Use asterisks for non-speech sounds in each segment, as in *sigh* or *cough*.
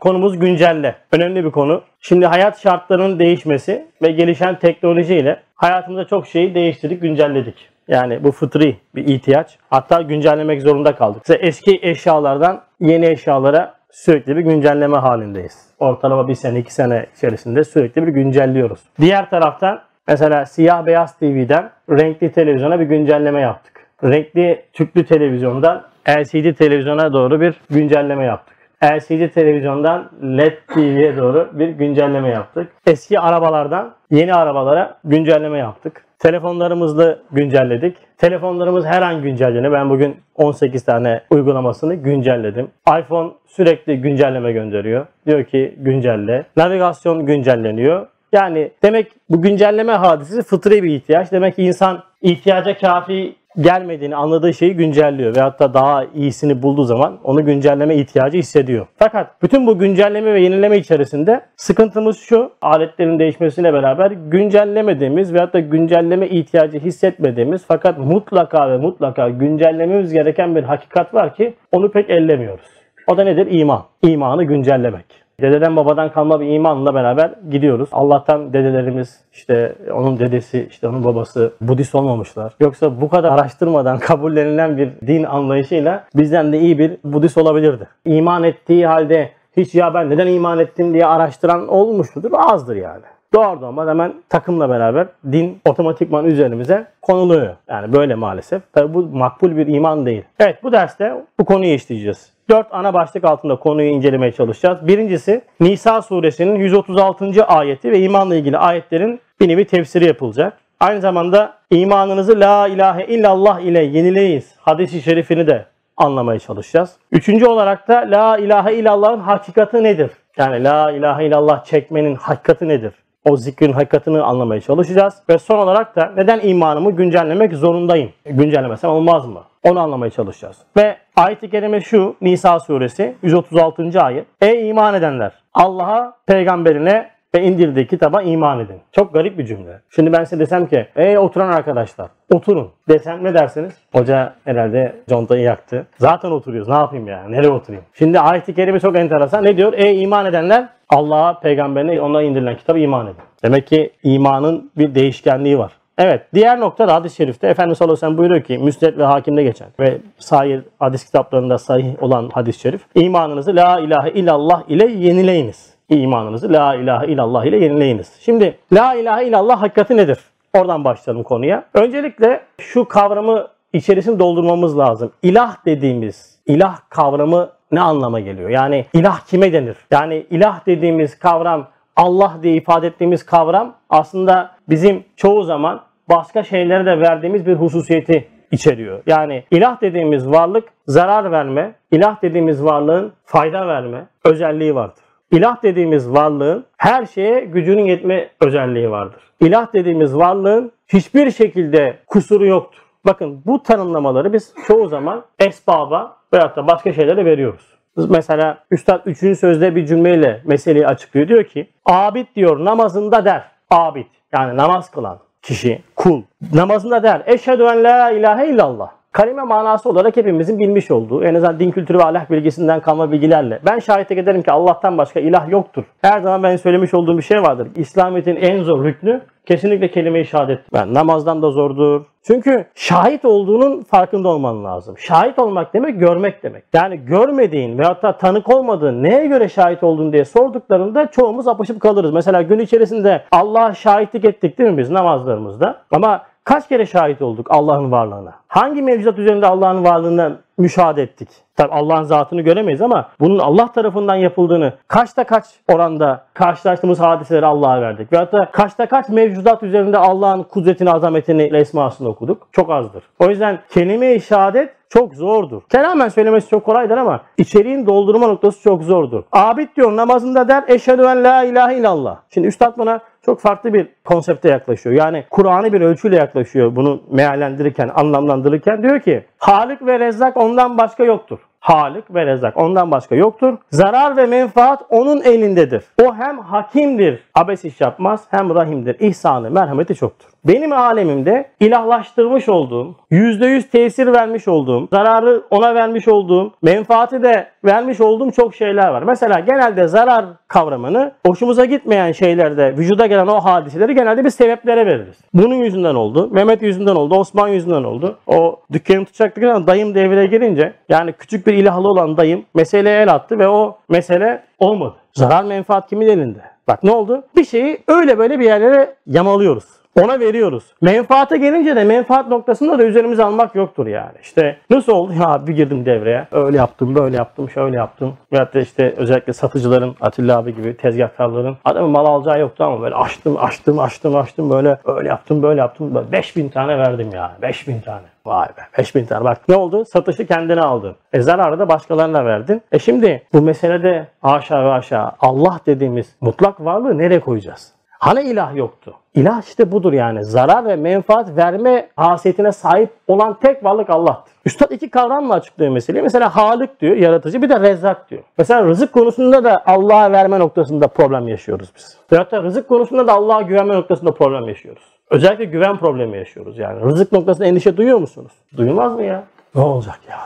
Konumuz güncelle. Önemli bir konu. Şimdi hayat şartlarının değişmesi ve gelişen teknolojiyle hayatımızda çok şeyi değiştirdik, güncelledik. Yani bu fıtri bir ihtiyaç. Hatta güncellemek zorunda kaldık. Mesela eski eşyalardan yeni eşyalara sürekli bir güncelleme halindeyiz. Ortalama bir sene, iki sene içerisinde sürekli bir güncelliyoruz. Diğer taraftan mesela siyah beyaz TV'den renkli televizyona bir güncelleme yaptık. Renkli tüplü televizyondan LCD televizyona doğru bir güncelleme yaptık. LCD televizyondan LED TV'ye doğru bir güncelleme yaptık. Eski arabalardan yeni arabalara güncelleme yaptık. Telefonlarımızla güncelledik. Telefonlarımız her an güncelleniyor. Ben bugün 18 tane uygulamasını güncelledim. iPhone sürekli güncelleme gönderiyor. Diyor ki güncelle. Navigasyon güncelleniyor. Yani demek bu güncelleme hadisi fıtri bir ihtiyaç. Demek ki insan ihtiyaca kafi gelmediğini anladığı şeyi güncelliyor ve hatta daha iyisini bulduğu zaman onu güncelleme ihtiyacı hissediyor. Fakat bütün bu güncelleme ve yenileme içerisinde sıkıntımız şu aletlerin değişmesiyle beraber güncellemediğimiz ve hatta güncelleme ihtiyacı hissetmediğimiz fakat mutlaka ve mutlaka güncellememiz gereken bir hakikat var ki onu pek ellemiyoruz. O da nedir? İman. İmanı güncellemek. Dededen babadan kalma bir imanla beraber gidiyoruz. Allah'tan dedelerimiz işte onun dedesi işte onun babası Budist olmamışlar. Yoksa bu kadar araştırmadan *laughs* kabullenilen bir din anlayışıyla bizden de iyi bir Budist olabilirdi. İman ettiği halde hiç ya ben neden iman ettim diye araştıran olmuş mudur? Azdır yani. Doğru olmaz hemen takımla beraber din otomatikman üzerimize konuluyor. Yani böyle maalesef. Tabi bu makbul bir iman değil. Evet bu derste bu konuyu işleyeceğiz. Dört ana başlık altında konuyu incelemeye çalışacağız. Birincisi Nisa suresinin 136. ayeti ve imanla ilgili ayetlerin bir nevi tefsiri yapılacak. Aynı zamanda imanınızı la ilahe illallah ile yenileyiz hadisi şerifini de anlamaya çalışacağız. Üçüncü olarak da la ilahe illallah'ın hakikati nedir? Yani la ilahe illallah çekmenin hakikati nedir? O zikrin hakikatini anlamaya çalışacağız. Ve son olarak da neden imanımı güncellemek zorundayım? Güncellemesem olmaz mı? Onu anlamaya çalışacağız. Ve ayet-i kerime şu Nisa suresi 136. ayet. Ey iman edenler! Allah'a, peygamberine ve indirdiği kitaba iman edin. Çok garip bir cümle. Şimdi ben size desem ki ey oturan arkadaşlar oturun desem ne dersiniz? Hoca herhalde contayı yaktı. Zaten oturuyoruz ne yapayım ya nereye oturayım? Şimdi ayet-i kerime çok enteresan. Ne diyor? Ey iman edenler Allah'a, peygamberine, ona indirilen kitaba iman edin. Demek ki imanın bir değişkenliği var. Evet. Diğer nokta da hadis-i şerifte Efendimiz sallallahu aleyhi ve sellem buyuruyor ki Müsned ve Hakim'de geçen ve sahih hadis kitaplarında sahih olan hadis-i şerif imanınızı la ilahe illallah ile yenileyiniz. İmanınızı la ilahe illallah ile yenileyiniz. Şimdi la ilahe illallah hakikati nedir? Oradan başlayalım konuya. Öncelikle şu kavramı içerisini doldurmamız lazım. İlah dediğimiz ilah kavramı ne anlama geliyor? Yani ilah kime denir? Yani ilah dediğimiz kavram Allah diye ifade ettiğimiz kavram aslında bizim çoğu zaman başka şeylere de verdiğimiz bir hususiyeti içeriyor. Yani ilah dediğimiz varlık zarar verme, ilah dediğimiz varlığın fayda verme özelliği vardır. İlah dediğimiz varlığın her şeye gücünün yetme özelliği vardır. İlah dediğimiz varlığın hiçbir şekilde kusuru yoktur. Bakın bu tanımlamaları biz çoğu zaman esbaba veyahut da başka şeylere veriyoruz. Mesela Üstad 3. sözde bir cümleyle meseleyi açıklıyor. Diyor ki, abid diyor namazında der. Abid yani namaz kılan kişi, kul. Namazında der. Eşhedü en la ilahe illallah. Kalime manası olarak hepimizin bilmiş olduğu, en azından din kültürü ve ahlak bilgisinden kalma bilgilerle. Ben şahitlik ederim ki Allah'tan başka ilah yoktur. Her zaman ben söylemiş olduğum bir şey vardır. İslamiyet'in en zor rüknü kesinlikle kelime-i şehadet. Yani namazdan da zordur. Çünkü şahit olduğunun farkında olman lazım. Şahit olmak demek görmek demek. Yani görmediğin veyahut da tanık olmadığın neye göre şahit oldun diye sorduklarında çoğumuz apışıp kalırız. Mesela gün içerisinde Allah'a şahitlik ettik değil mi biz namazlarımızda? Ama Kaç kere şahit olduk Allah'ın varlığına? Hangi mevcudat üzerinde Allah'ın varlığını müşahede ettik? Tabi Allah'ın zatını göremeyiz ama bunun Allah tarafından yapıldığını kaçta kaç oranda karşılaştığımız hadiseleri Allah'a verdik. Ve hatta kaçta kaç mevcudat üzerinde Allah'ın kudretini, azametini, esmasını okuduk. Çok azdır. O yüzden kelime-i şehadet çok zordur. Kelamen söylemesi çok kolaydır ama içeriğin doldurma noktası çok zordur. Abid diyor namazında der eşhedü en la ilahe illallah. Şimdi üstad buna çok farklı bir konsepte yaklaşıyor. Yani Kur'an'ı bir ölçüyle yaklaşıyor bunu meallendirirken, anlamlandırırken. Diyor ki Halik ve Rezzak ondan başka yoktur. Halik ve Rezzak ondan başka yoktur. Zarar ve menfaat onun elindedir. O hem hakimdir, abes iş yapmaz, hem rahimdir. İhsanı, merhameti çoktur. Benim alemimde ilahlaştırmış olduğum, %100 tesir vermiş olduğum, zararı ona vermiş olduğum, menfaati de vermiş olduğum çok şeyler var. Mesela genelde zarar kavramını hoşumuza gitmeyen şeylerde vücuda gelen o hadiseleri genelde bir sebeplere veririz. Bunun yüzünden oldu, Mehmet yüzünden oldu, Osman yüzünden oldu. O dükkanı tutacaktık ama dayım devreye girince yani küçük bir ilahlı olan dayım meseleye el attı ve o mesele olmadı. Zarar menfaat kimin elinde? Bak ne oldu? Bir şeyi öyle böyle bir yerlere yamalıyoruz. Ona veriyoruz. Menfaate gelince de menfaat noktasında da üzerimize almak yoktur yani. İşte nasıl oldu? Ya bir girdim devreye. Öyle yaptım, böyle yaptım, şöyle yaptım. Veyahut da işte özellikle satıcıların, Atilla abi gibi tezgahtarların adamın mal alacağı yoktu ama böyle açtım, açtım, açtım, açtım böyle öyle yaptım, böyle yaptım. Böyle 5000 tane verdim ya. 5000 tane. Vay be 5000 tane. Bak ne oldu? Satışı kendine aldın. E zararı da başkalarına verdin. E şimdi bu meselede haşa ve haşa Allah dediğimiz mutlak varlığı nereye koyacağız? Hani ilah yoktu? İlah işte budur yani. Zarar ve menfaat verme hasiyetine sahip olan tek varlık Allah'tır. Üstad iki kavramla açıklıyor meseleyi. Mesela Halik diyor, yaratıcı bir de Rezzak diyor. Mesela rızık konusunda da Allah'a verme noktasında problem yaşıyoruz biz. Veyahut da rızık konusunda da Allah'a güvenme noktasında problem yaşıyoruz. Özellikle güven problemi yaşıyoruz yani. Rızık noktasında endişe duyuyor musunuz? Duyulmaz mı ya? Ne olacak ya?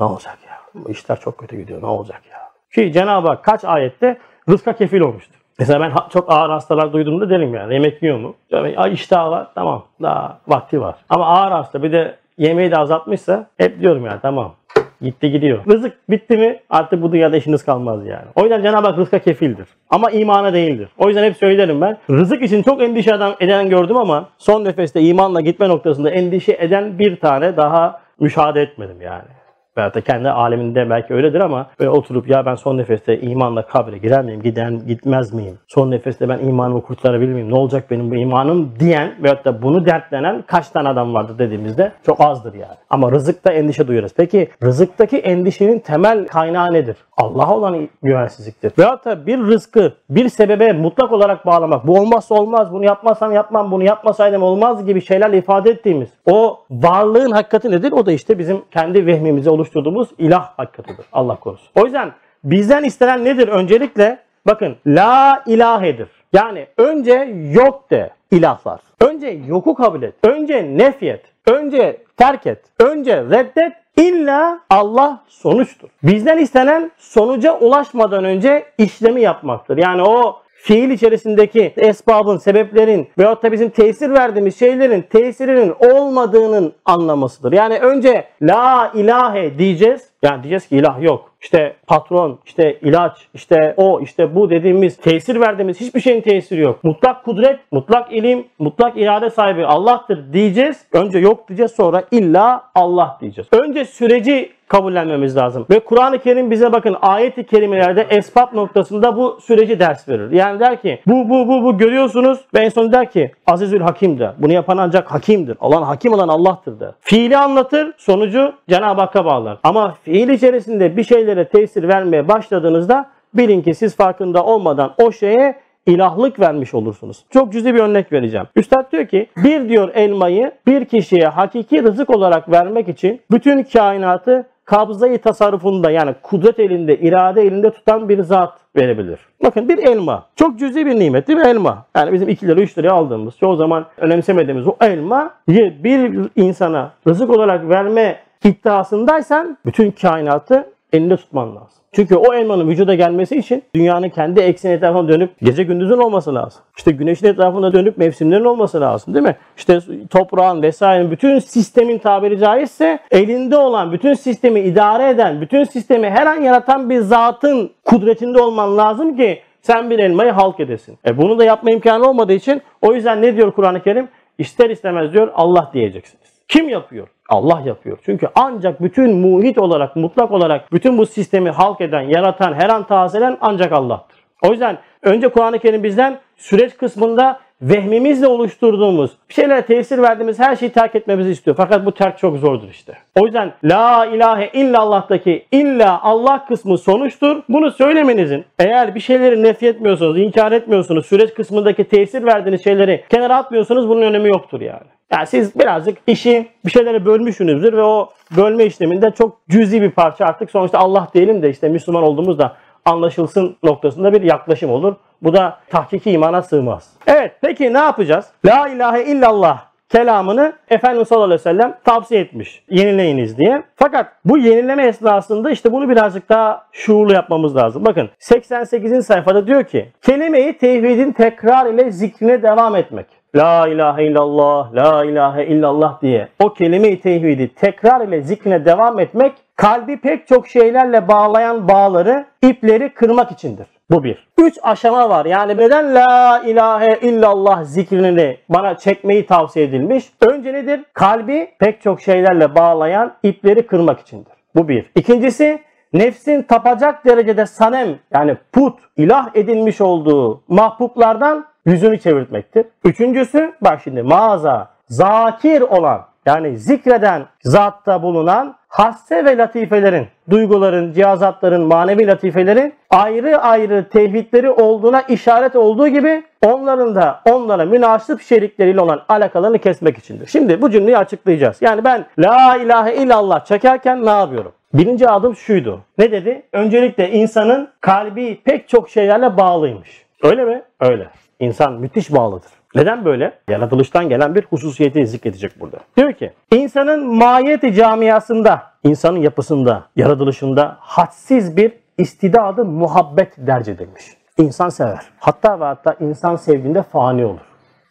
Ne olacak ya? Bu işler çok kötü gidiyor. Ne olacak ya? Ki Cenab-ı Hak kaç ayette rızka kefil olmuştur. Mesela ben çok ağır hastalar duyduğumda derim yani yemek yiyor mu? Ay iştahı var tamam daha vakti var. Ama ağır hasta bir de yemeği de azaltmışsa hep diyorum yani tamam gitti gidiyor. Rızık bitti mi artık bu dünyada işiniz kalmaz yani. O yüzden Cenab-ı Hak rızka kefildir. Ama imana değildir. O yüzden hep söylerim ben. Rızık için çok endişe eden gördüm ama son nefeste imanla gitme noktasında endişe eden bir tane daha müşahede etmedim yani. Veyahut da kendi aleminde belki öyledir ama böyle oturup ya ben son nefeste imanla kabre girer miyim, giden gitmez miyim? Son nefeste ben imanımı kurtarabilir miyim? Ne olacak benim bu imanım diyen veyahut da bunu dertlenen kaç tane adam vardı dediğimizde çok azdır yani. Ama rızıkta endişe duyuyoruz. Peki rızıktaki endişenin temel kaynağı nedir? Allah'a olan güvensizliktir. Veyahut da bir rızkı bir sebebe mutlak olarak bağlamak. Bu olmazsa olmaz, bunu yapmazsam yapmam, bunu yapmasaydım olmaz gibi şeylerle ifade ettiğimiz o varlığın hakikati nedir? O da işte bizim kendi vehmimize oluşturduğumuz ilah hakikatidir. Allah korusun. O yüzden bizden istenen nedir? Öncelikle bakın la ilahedir. Yani önce yok de ilahlar. Önce yoku kabul et. Önce nefyet. Önce terk et. Önce reddet. İlla Allah sonuçtur. Bizden istenen sonuca ulaşmadan önce işlemi yapmaktır. Yani o fiil içerisindeki esbabın, sebeplerin veyahut da bizim tesir verdiğimiz şeylerin tesirinin olmadığının anlamasıdır. Yani önce la ilahe diyeceğiz. Yani diyeceğiz ki ilah yok. İşte patron, işte ilaç, işte o, işte bu dediğimiz tesir verdiğimiz hiçbir şeyin tesiri yok. Mutlak kudret, mutlak ilim, mutlak irade sahibi Allah'tır diyeceğiz. Önce yok diyeceğiz sonra illa Allah diyeceğiz. Önce süreci kabullenmemiz lazım. Ve Kur'an-ı Kerim bize bakın ayet-i kerimelerde esbab noktasında bu süreci ders verir. Yani der ki bu bu bu bu görüyorsunuz ve en son der ki Azizül Hakim der. Bunu yapan ancak hakimdir. Olan hakim olan Allah'tır der. Fiili anlatır, sonucu Cenab-ı Hakk'a bağlar. Ama fiil içerisinde bir şeylere tesir vermeye başladığınızda bilin ki siz farkında olmadan o şeye ilahlık vermiş olursunuz. Çok cüzi bir örnek vereceğim. Üstad diyor ki bir diyor elmayı bir kişiye hakiki rızık olarak vermek için bütün kainatı kabzayı tasarrufunda yani kudret elinde, irade elinde tutan bir zat verebilir. Bakın bir elma. Çok cüzi bir nimet değil mi elma? Yani bizim 2 lira 3 liraya aldığımız çoğu zaman önemsemediğimiz o elma bir insana rızık olarak verme iddiasındaysan bütün kainatı elinde tutman lazım. Çünkü o elmanın vücuda gelmesi için dünyanın kendi ekseni etrafına dönüp gece gündüzün olması lazım. İşte güneşin etrafında dönüp mevsimlerin olması lazım değil mi? İşte toprağın vesaire bütün sistemin tabiri caizse elinde olan bütün sistemi idare eden, bütün sistemi her an yaratan bir zatın kudretinde olman lazım ki sen bir elmayı halk edesin. E bunu da yapma imkanı olmadığı için o yüzden ne diyor Kur'an-ı Kerim? İster istemez diyor Allah diyeceksiniz. Kim yapıyor? Allah yapıyor. Çünkü ancak bütün muhit olarak, mutlak olarak bütün bu sistemi halk eden, yaratan, her an tazelen ancak Allah'tır. O yüzden önce Kur'an-ı Kerim bizden süreç kısmında vehmimizle oluşturduğumuz, bir şeylere tesir verdiğimiz her şeyi terk etmemizi istiyor. Fakat bu terk çok zordur işte. O yüzden la ilahe illallah'taki illa Allah kısmı sonuçtur. Bunu söylemenizin eğer bir şeyleri nefretmiyorsunuz, inkar etmiyorsunuz, süreç kısmındaki tesir verdiğiniz şeyleri kenara atmıyorsanız bunun önemi yoktur yani. Yani siz birazcık işi bir şeylere bölmüşsünüzdür ve o bölme işleminde çok cüzi bir parça artık sonuçta Allah diyelim de işte Müslüman olduğumuzda anlaşılsın noktasında bir yaklaşım olur. Bu da tahkiki imana sığmaz. Evet peki ne yapacağız? La ilahe illallah kelamını Efendimiz sallallahu aleyhi ve sellem tavsiye etmiş. Yenileyiniz diye. Fakat bu yenileme esnasında işte bunu birazcık daha şuurlu yapmamız lazım. Bakın 88. sayfada diyor ki kelimeyi tevhidin tekrar ile zikrine devam etmek. La ilahe illallah, la ilahe illallah diye o kelime-i tevhidi tekrar ile zikrine devam etmek kalbi pek çok şeylerle bağlayan bağları, ipleri kırmak içindir. Bu bir. Üç aşama var. Yani neden la ilahe illallah zikrini bana çekmeyi tavsiye edilmiş? Önce nedir? Kalbi pek çok şeylerle bağlayan ipleri kırmak içindir. Bu bir. İkincisi nefsin tapacak derecede sanem yani put, ilah edilmiş olduğu mahbublardan yüzünü çevirtmektir. Üçüncüsü bak şimdi mağaza, zakir olan yani zikreden zatta bulunan hasse ve latifelerin, duyguların, cihazatların, manevi latifelerin ayrı ayrı tevhidleri olduğuna işaret olduğu gibi onların da onlara münasip şerikleriyle olan alakalarını kesmek içindir. Şimdi bu cümleyi açıklayacağız. Yani ben la ilahe illallah çekerken ne yapıyorum? Birinci adım şuydu. Ne dedi? Öncelikle insanın kalbi pek çok şeylerle bağlıymış. Öyle mi? Öyle. İnsan müthiş bağlıdır. Neden böyle? Yaratılıştan gelen bir hususiyeti zikredecek burada. Diyor ki insanın mahiyeti camiasında, insanın yapısında, yaratılışında hadsiz bir istidadı muhabbet derc edilmiş. İnsan sever. Hatta ve hatta insan sevdiğinde fani olur.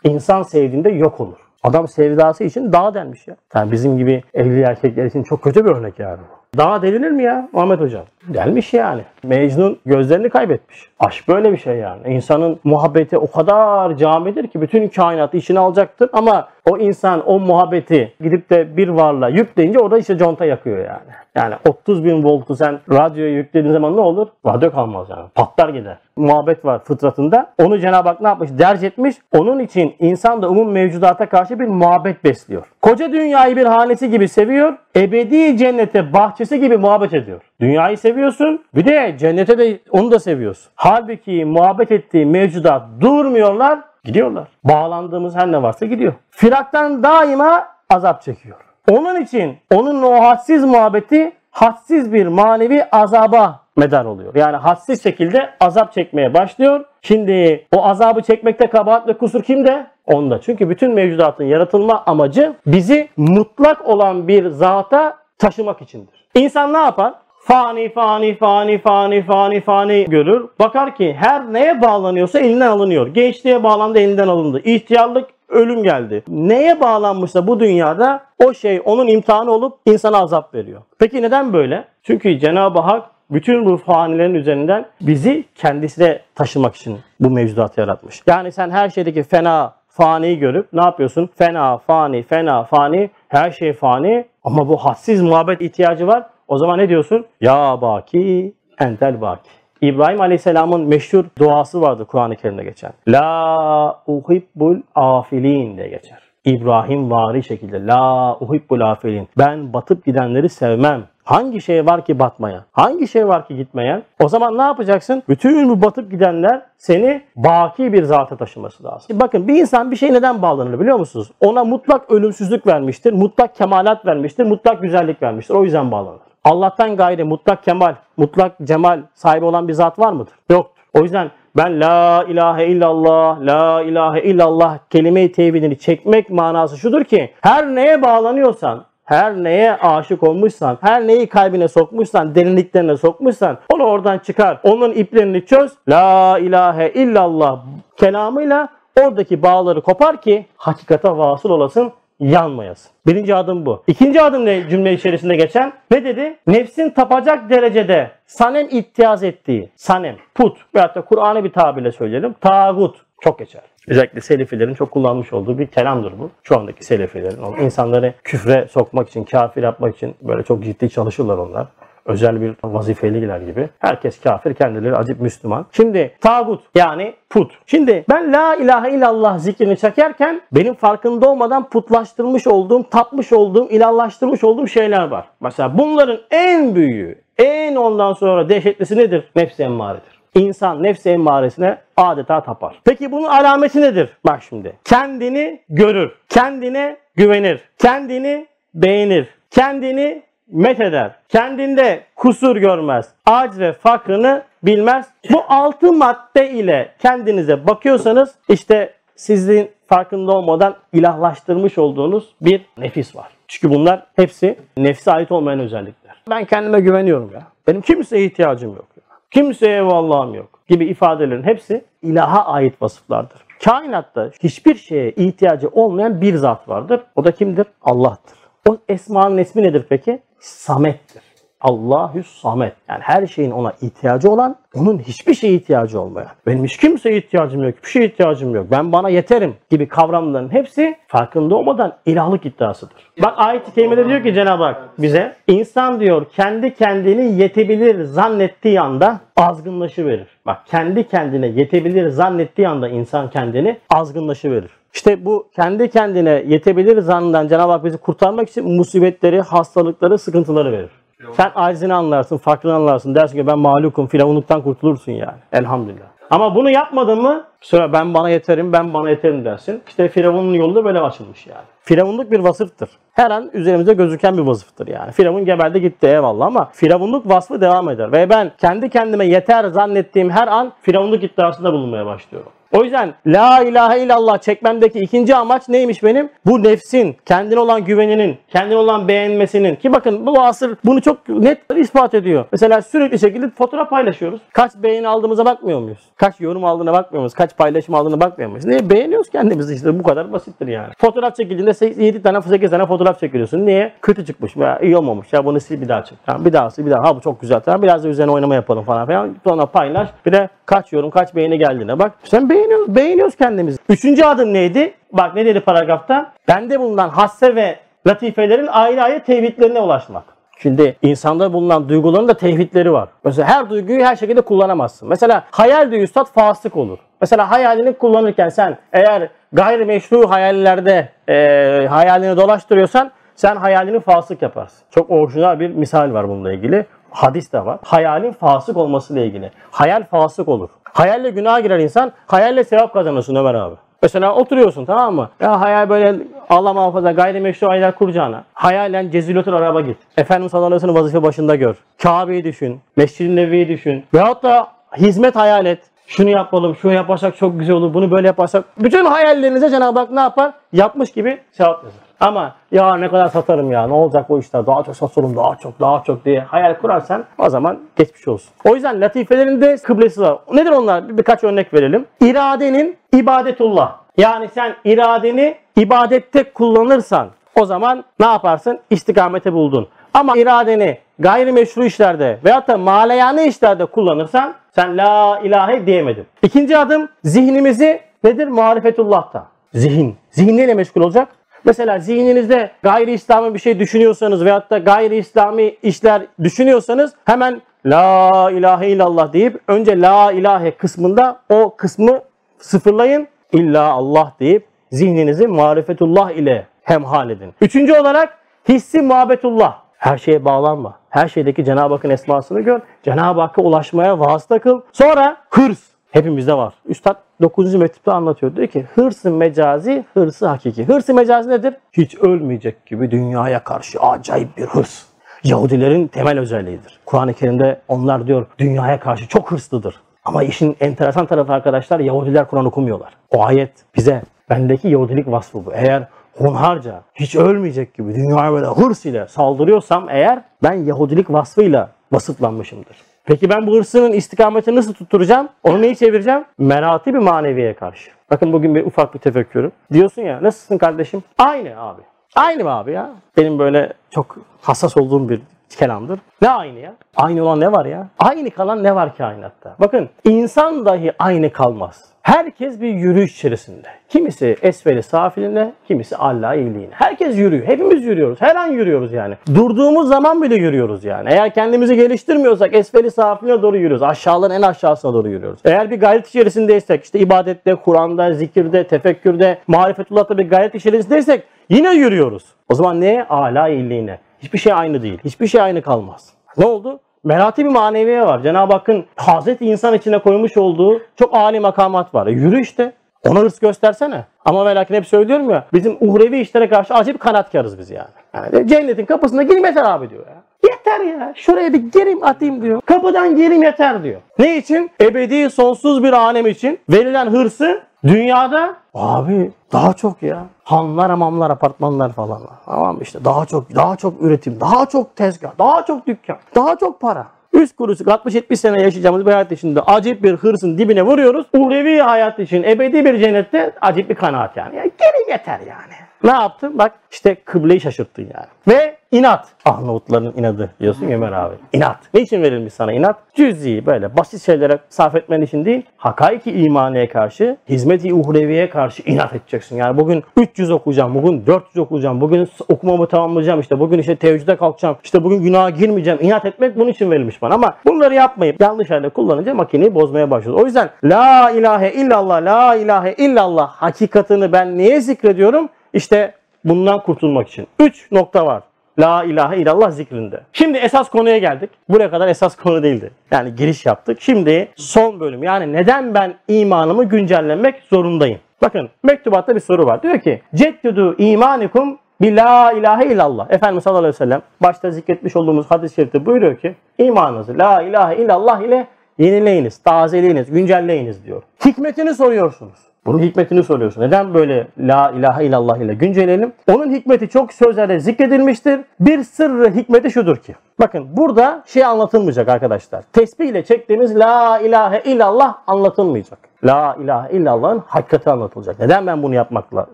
İnsan sevdiğinde yok olur. Adam sevdası için dağ denmiş ya. Yani bizim gibi evli erkekler için çok kötü bir örnek yani bu. Dağ denilir mi ya Muhammed Hocam? Gelmiş yani. Mecnun gözlerini kaybetmiş. Aşk böyle bir şey yani. İnsanın muhabbeti o kadar camidir ki bütün kainatı içine alacaktır ama o insan o muhabbeti gidip de bir varlığa yükleyince orada işte conta yakıyor yani. Yani 30 bin voltu sen radyoya yüklediğin zaman ne olur? Radyo kalmaz yani. Patlar gider. Muhabbet var fıtratında. Onu Cenab-ı Hak ne yapmış? Derc etmiş. Onun için insan da umum mevcudata karşı bir muhabbet besliyor. Koca dünyayı bir hanesi gibi seviyor. Ebedi cennete bahçesi gibi muhabbet ediyor. Dünyayı seviyorsun. Bir de cennete de onu da seviyorsun. Halbuki muhabbet ettiği mevcudat durmuyorlar. Gidiyorlar. Bağlandığımız her ne varsa gidiyor. Firaktan daima azap çekiyor. Onun için onun o hadsiz muhabbeti hadsiz bir manevi azaba medar oluyor. Yani hadsiz şekilde azap çekmeye başlıyor. Şimdi o azabı çekmekte kabahat ve kusur kimde? Onda. Çünkü bütün mevcudatın yaratılma amacı bizi mutlak olan bir zata taşımak içindir. İnsan ne yapar? Fani, fani, fani, fani, fani, fani görür. Bakar ki her neye bağlanıyorsa elinden alınıyor. Gençliğe bağlandı elinden alındı. İhtiyarlık ölüm geldi. Neye bağlanmışsa bu dünyada o şey onun imtihanı olup insana azap veriyor. Peki neden böyle? Çünkü Cenab-ı Hak bütün bu fanilerin üzerinden bizi kendisine taşımak için bu mevzudatı yaratmış. Yani sen her şeydeki fena, fani görüp ne yapıyorsun? Fena, fani, fena, fani, her şey fani ama bu hassiz muhabbet ihtiyacı var. O zaman ne diyorsun? Ya baki, entel baki. İbrahim Aleyhisselam'ın meşhur duası vardı Kur'an-ı Kerim'de geçen. La uhibbul afilin diye geçer. İbrahim vari şekilde la uhibbul afilin. Ben batıp gidenleri sevmem. Hangi şey var ki batmaya? Hangi şey var ki gitmeyen? O zaman ne yapacaksın? Bütün bu batıp gidenler seni baki bir zata taşıması lazım. Bakın bir insan bir şey neden bağlanır biliyor musunuz? Ona mutlak ölümsüzlük vermiştir, mutlak kemalat vermiştir, mutlak güzellik vermiştir. O yüzden bağlanır. Allah'tan gayri mutlak kemal, mutlak cemal sahibi olan bir zat var mıdır? Yoktur. O yüzden ben la ilahe illallah, la ilahe illallah kelime-i tevhidini çekmek manası şudur ki her neye bağlanıyorsan, her neye aşık olmuşsan, her neyi kalbine sokmuşsan, derinliklerine sokmuşsan onu oradan çıkar. Onun iplerini çöz. La ilahe illallah kelamıyla oradaki bağları kopar ki hakikate vasıl olasın yanmayasın. Birinci adım bu. İkinci adım ne cümle içerisinde geçen? Ne dedi? Nefsin tapacak derecede sanem ittiyaz ettiği, sanem, put veyahut da Kur'an'ı bir tabirle söyleyelim, tağut çok geçer. Özellikle Selefilerin çok kullanmış olduğu bir kelamdır bu. Şu andaki Selefilerin. İnsanları küfre sokmak için, kafir yapmak için böyle çok ciddi çalışırlar onlar özel bir vazifeliler gibi. Herkes kafir, kendileri acip Müslüman. Şimdi tağut yani put. Şimdi ben la ilahe illallah zikrini çekerken benim farkında olmadan putlaştırmış olduğum, tapmış olduğum, ilahlaştırmış olduğum şeyler var. Mesela bunların en büyüğü, en ondan sonra dehşetlisi nedir? Nefsi emmaredir. İnsan nefsi emmaresine adeta tapar. Peki bunun alameti nedir? Bak şimdi. Kendini görür. Kendine güvenir. Kendini beğenir. Kendini met eder. Kendinde kusur görmez. Aciz ve fakrını bilmez. Bu altı madde ile kendinize bakıyorsanız işte sizin farkında olmadan ilahlaştırmış olduğunuz bir nefis var. Çünkü bunlar hepsi nefse ait olmayan özellikler. Ben kendime güveniyorum ya. Benim kimseye ihtiyacım yok. Ya. Kimseye vallahım yok gibi ifadelerin hepsi ilaha ait vasıflardır. Kainatta hiçbir şeye ihtiyacı olmayan bir zat vardır. O da kimdir? Allah'tır. O esmanın ismi nedir peki? Samet'tir. Allahü Samet. Yani her şeyin ona ihtiyacı olan, onun hiçbir şeye ihtiyacı olmayan. Benim hiç kimseye ihtiyacım yok, bir şeye ihtiyacım yok. Ben bana yeterim gibi kavramların hepsi farkında olmadan ilahlık iddiasıdır. Bak ayet-i kerimede diyor ki Cenab-ı Hak bize, insan diyor kendi kendini yetebilir zannettiği anda azgınlaşıverir. Bak kendi kendine yetebilir zannettiği anda insan kendini azgınlaşıverir. İşte bu kendi kendine yetebilir zannından Cenab-ı Hak bizi kurtarmak için musibetleri, hastalıkları, sıkıntıları verir. Sen acizini anlarsın, farklını anlarsın. Dersin ki ben mağlukum, firavunluktan kurtulursun yani. Elhamdülillah. Ama bunu yapmadın mı sonra ben bana yeterim, ben bana yeterim dersin. İşte Firavun'un yolu da böyle açılmış yani. Firavunluk bir vasıftır. Her an üzerimizde gözüken bir vasıftır yani. Firavun geberdi gitti eyvallah ama Firavunluk vasfı devam eder. Ve ben kendi kendime yeter zannettiğim her an Firavunluk iddiasında bulunmaya başlıyorum. O yüzden la ilahe illallah çekmemdeki ikinci amaç neymiş benim? Bu nefsin, kendine olan güveninin, kendine olan beğenmesinin. Ki bakın bu asır bunu çok net ispat ediyor. Mesela sürekli şekilde fotoğraf paylaşıyoruz. Kaç beğeni aldığımıza bakmıyor muyuz? Kaç yorum aldığına bakmıyor muyuz? Kaç paylaşım aldığına bakmıyor muyuz? Niye? Beğeniyoruz kendimizi işte bu kadar basittir yani. Fotoğraf çekildiğinde 7 tane 8 tane fotoğraf çekiliyorsun. Niye? Kötü çıkmış veya iyi olmamış. Ya bunu sil bir daha çek. Tamam, bir daha sil bir daha. Ha bu çok güzel. Tamam biraz da üzerine oynama yapalım falan filan. Sonra paylaş. Bir de kaç yorum kaç beğeni geldiğine bak. Sen beğeniyoruz, beğeniyoruz kendimizi. Üçüncü adım neydi? Bak ne dedi paragrafta? Bende bulunan hasse ve latifelerin ayrı ayrı tevhidlerine ulaşmak. Şimdi insanda bulunan duyguların da tevhidleri var. Mesela her duyguyu her şekilde kullanamazsın. Mesela hayal duyusu fasık olur. Mesela hayalini kullanırken sen eğer gayrimeşru hayallerde e, hayalini dolaştırıyorsan sen hayalini fasık yaparsın. Çok orijinal bir misal var bununla ilgili. Hadis de var. Hayalin fasık olmasıyla ilgili. Hayal fasık olur. Hayalle günah girer insan, hayalle sevap kazanırsın Ömer abi. Mesela oturuyorsun tamam mı? Ya hayal böyle Allah muhafaza gayrimeşru hayaller kuracağına. Hayalen cezilotur araba git. Efendimiz sallallahu aleyhi vazife başında gör. Kabe'yi düşün. Mescid-i Nebi'yi düşün. Veyahut da hizmet hayal et. Şunu yapalım, şunu yaparsak çok güzel olur, bunu böyle yaparsak. Bütün hayallerinize Cenab-ı Hak ne yapar? Yapmış gibi sevap yazar. Ama ya ne kadar satarım ya ne olacak bu işler daha çok satarım daha çok daha çok diye hayal kurarsan o zaman geçmiş olsun. O yüzden latifelerin de kıblesi var. Nedir onlar? Bir, birkaç örnek verelim. İradenin ibadetullah. Yani sen iradeni ibadette kullanırsan o zaman ne yaparsın? İstikamete buldun. Ama iradeni gayrimeşru işlerde veyahut da maleyane işlerde kullanırsan sen la ilahe diyemedin. İkinci adım zihnimizi nedir? Marifetullah'ta. Zihin. Zihin neyle meşgul olacak? Mesela zihninizde gayri İslami bir şey düşünüyorsanız veyahut da gayri İslami işler düşünüyorsanız hemen La ilahe illallah deyip önce La ilahe kısmında o kısmı sıfırlayın. İlla Allah deyip zihninizi marifetullah ile hemhal edin. Üçüncü olarak hissi muhabbetullah. Her şeye bağlanma. Her şeydeki Cenab-ı Hakk'ın esmasını gör. Cenab-ı Hakk'a ulaşmaya vasıta kıl. Sonra hırs. Hepimizde var. Üstad 9. mektupta anlatıyor. Diyor ki hırsı mecazi, hırsı hakiki. Hırsı mecazi nedir? Hiç ölmeyecek gibi dünyaya karşı acayip bir hırs. Yahudilerin temel özelliğidir. Kur'an-ı Kerim'de onlar diyor dünyaya karşı çok hırslıdır. Ama işin enteresan tarafı arkadaşlar Yahudiler Kur'an okumuyorlar. O ayet bize bendeki Yahudilik vasfı bu. Eğer hunharca, hiç ölmeyecek gibi dünyaya böyle hırs ile saldırıyorsam eğer ben Yahudilik vasfıyla vasıflanmışımdır. Peki ben bu hırsının istikametini nasıl tutturacağım? Onu neyi çevireceğim? Merati bir maneviye karşı. Bakın bugün bir ufak bir tefekkürüm. Diyorsun ya nasılsın kardeşim? Aynı abi. Aynı mı abi ya? Benim böyle çok hassas olduğum bir kelamdır. Ne aynı ya? Aynı olan ne var ya? Aynı kalan ne var kainatta? Bakın insan dahi aynı kalmaz. Herkes bir yürüyüş içerisinde. Kimisi esfeli safilinde, kimisi Allah iyiliğine. Herkes yürüyor. Hepimiz yürüyoruz. Her an yürüyoruz yani. Durduğumuz zaman bile yürüyoruz yani. Eğer kendimizi geliştirmiyorsak esfeli safiline doğru yürüyoruz. Aşağıların en aşağısına doğru yürüyoruz. Eğer bir gayret içerisindeysek, işte ibadette, Kur'an'da, zikirde, tefekkürde, marifetullah'ta bir gayret içerisindeysek yine yürüyoruz. O zaman neye? Ala iyiliğine. Hiçbir şey aynı değil. Hiçbir şey aynı kalmaz. Ne oldu? Merati bir maneviye var. Cenab-ı Hakk'ın Hazreti insan içine koymuş olduğu çok âli makamat var. E yürü işte. Ona hırs göstersene. Ama ve lakin hep söylüyorum ya bizim uhrevi işlere karşı acayip kanatkarız biz yani. Yani cennetin kapısına yeter abi diyor ya. Yeter ya. Şuraya bir gireyim atayım diyor. Kapıdan gireyim yeter diyor. Ne için? Ebedi sonsuz bir alem için verilen hırsı dünyada abi daha çok ya. Hanlar, hamamlar, apartmanlar falan. Tamam işte daha çok daha çok üretim, daha çok tezgah, daha çok dükkan, daha çok para. Üst kuruşluk 60-70 sene yaşayacağımız bir hayat içinde acayip bir hırsın dibine vuruyoruz. Uhrevi hayat için ebedi bir cennette acayip bir kanaat yani. Ya geri yeter yani. Ne yaptın? Bak işte kıbleyi şaşırttın yani. Ve inat. Arnavutların inadı diyorsun Ömer abi. İnat. Ne için verilmiş sana inat? Cüz'i böyle basit şeylere sarf etmen için değil, hakaiki imaniye karşı, hizmeti uhreviye karşı inat edeceksin. Yani bugün 300 okuyacağım, bugün 400 okuyacağım, bugün okumamı tamamlayacağım, işte bugün işte teheccüde kalkacağım, işte bugün günaha girmeyeceğim. İnat etmek bunun için verilmiş bana. Ama bunları yapmayıp yanlış halde kullanınca makineyi bozmaya başlıyor. O yüzden la ilahe illallah, la ilahe illallah hakikatını ben niye zikrediyorum? İşte bundan kurtulmak için. 3 nokta var. La ilahe illallah zikrinde. Şimdi esas konuya geldik. Buraya kadar esas konu değildi. Yani giriş yaptık. Şimdi son bölüm. Yani neden ben imanımı güncellemek zorundayım? Bakın mektubatta bir soru var. Diyor ki Ceddudu imanikum bi la ilahe illallah. Efendimiz sallallahu aleyhi ve sellem başta zikretmiş olduğumuz hadis-i şerifte buyuruyor ki imanınızı la ilahe illallah ile yenileyiniz, tazeleyiniz, güncelleyiniz diyor. Hikmetini soruyorsunuz. Bunun hikmetini soruyorsun. Neden böyle la ilahe illallah ile güncelleyelim? Onun hikmeti çok sözlerde zikredilmiştir. Bir sırrı hikmeti şudur ki. Bakın burada şey anlatılmayacak arkadaşlar. Tesbih ile çektiğimiz la ilahe illallah anlatılmayacak. La ilahe illallah'ın hakikati anlatılacak. Neden ben bunu yapmakla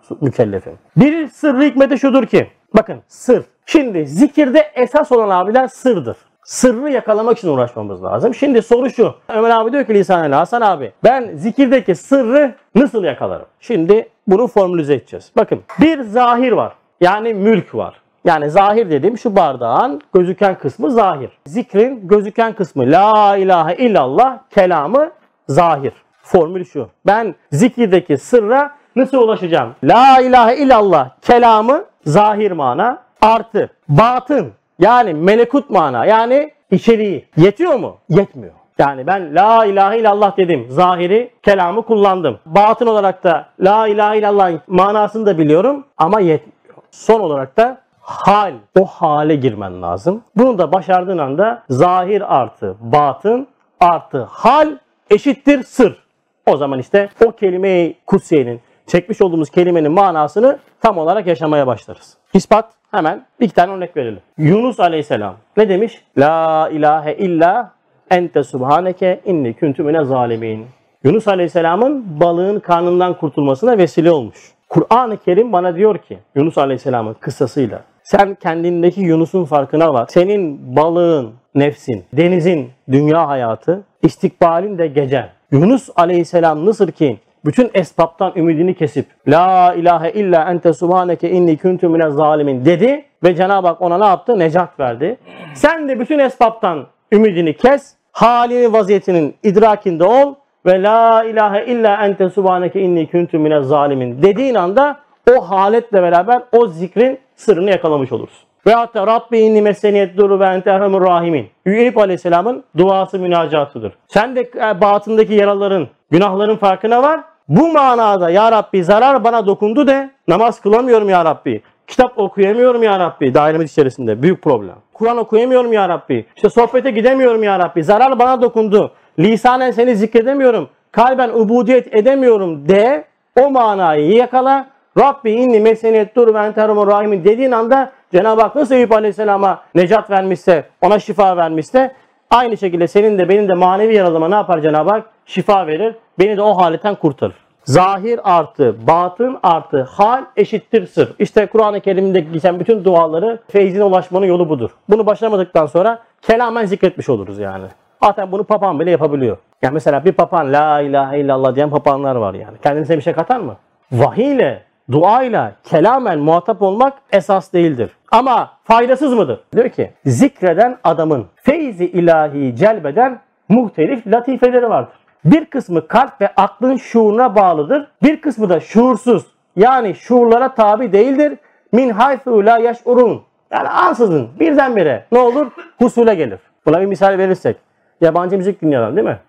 mükellefim? Bir sırrı hikmeti şudur ki. Bakın sır. Şimdi zikirde esas olan abiler sırdır sırrı yakalamak için uğraşmamız lazım. Şimdi soru şu. Ömer abi diyor ki lisan Hasan abi ben zikirdeki sırrı nasıl yakalarım? Şimdi bunu formülize edeceğiz. Bakın bir zahir var. Yani mülk var. Yani zahir dediğim şu bardağın gözüken kısmı zahir. Zikrin gözüken kısmı la ilahe illallah kelamı zahir. Formül şu. Ben zikirdeki sırra nasıl ulaşacağım? La ilahe illallah kelamı zahir mana artı batın yani melekut mana yani içeriği yetiyor mu? Yetmiyor. Yani ben la ilahe illallah dedim. Zahiri kelamı kullandım. Batın olarak da la ilahe illallah manasını da biliyorum ama yetmiyor. Son olarak da hal. O hale girmen lazım. Bunu da başardığın anda zahir artı batın artı hal eşittir sır. O zaman işte o kelime-i kutsiyenin çekmiş olduğumuz kelimenin manasını tam olarak yaşamaya başlarız. İspat Hemen bir tane örnek verelim. Yunus Aleyhisselam ne demiş? La ilahe illa ente subhaneke inni kuntu zalimin. Yunus Aleyhisselam'ın balığın karnından kurtulmasına vesile olmuş. Kur'an-ı Kerim bana diyor ki Yunus Aleyhisselam'ın kıssasıyla sen kendindeki Yunus'un farkına var. Senin balığın, nefsin, denizin, dünya hayatı, istikbalin de gecen. Yunus Aleyhisselam nasıl ki bütün esbaptan ümidini kesip La ilahe illa ente subhaneke inni kuntu mine zalimin dedi ve Cenab-ı Hak ona ne yaptı? Necat verdi. Sen de bütün esbaptan ümidini kes, halini vaziyetinin idrakinde ol ve la ilahe illa ente subhaneke inni kuntu mine zalimin dediğin anda o haletle beraber o zikrin sırrını yakalamış olursun. Ve hatta Rabbi inni meseniyet duru ve ente erhamur rahimin. Eyüp Aleyhisselam'ın duası münacatıdır. Sen de e, batındaki yaraların, günahların farkına var. Bu manada ya Rabbi zarar bana dokundu de namaz kılamıyorum ya Rabbi. Kitap okuyamıyorum ya Rabbi dairemiz içerisinde. Büyük problem. Kur'an okuyamıyorum ya Rabbi. İşte sohbete gidemiyorum ya Rabbi. Zarar bana dokundu. Lisanen seni zikredemiyorum. Kalben ubudiyet edemiyorum de o manayı yakala. Rabbi inni meseniyet dur ve enterumur rahimin dediğin anda Cenab-ı Hak nasıl Eyüp Aleyhisselam'a necat vermişse, ona şifa vermişse aynı şekilde senin de benim de manevi yaralıma ne yapar Cenab-ı Hak? Şifa verir. Beni de o haletten kurtarır. Zahir artı batın artı hal eşittir sır. İşte Kur'an-ı Kerim'de geçen bütün duaları feyzine ulaşmanın yolu budur. Bunu başlamadıktan sonra kelamen zikretmiş oluruz yani. Zaten bunu papağan bile yapabiliyor. Yani mesela bir papağan la ilahe illallah diyen papağanlar var yani. Kendisine bir şey katar mı? Vahiy ile duayla kelamen muhatap olmak esas değildir. Ama faydasız mıdır? Diyor ki zikreden adamın feyzi ilahi celbeden muhtelif latifeleri vardır. Bir kısmı kalp ve aklın şuuruna bağlıdır. Bir kısmı da şuursuz yani şuurlara tabi değildir. Min haythu la yaşurun. Yani ansızın birdenbire ne olur? Husule gelir. Buna bir misal verirsek. Yabancı müzik dinliyorlar değil mi?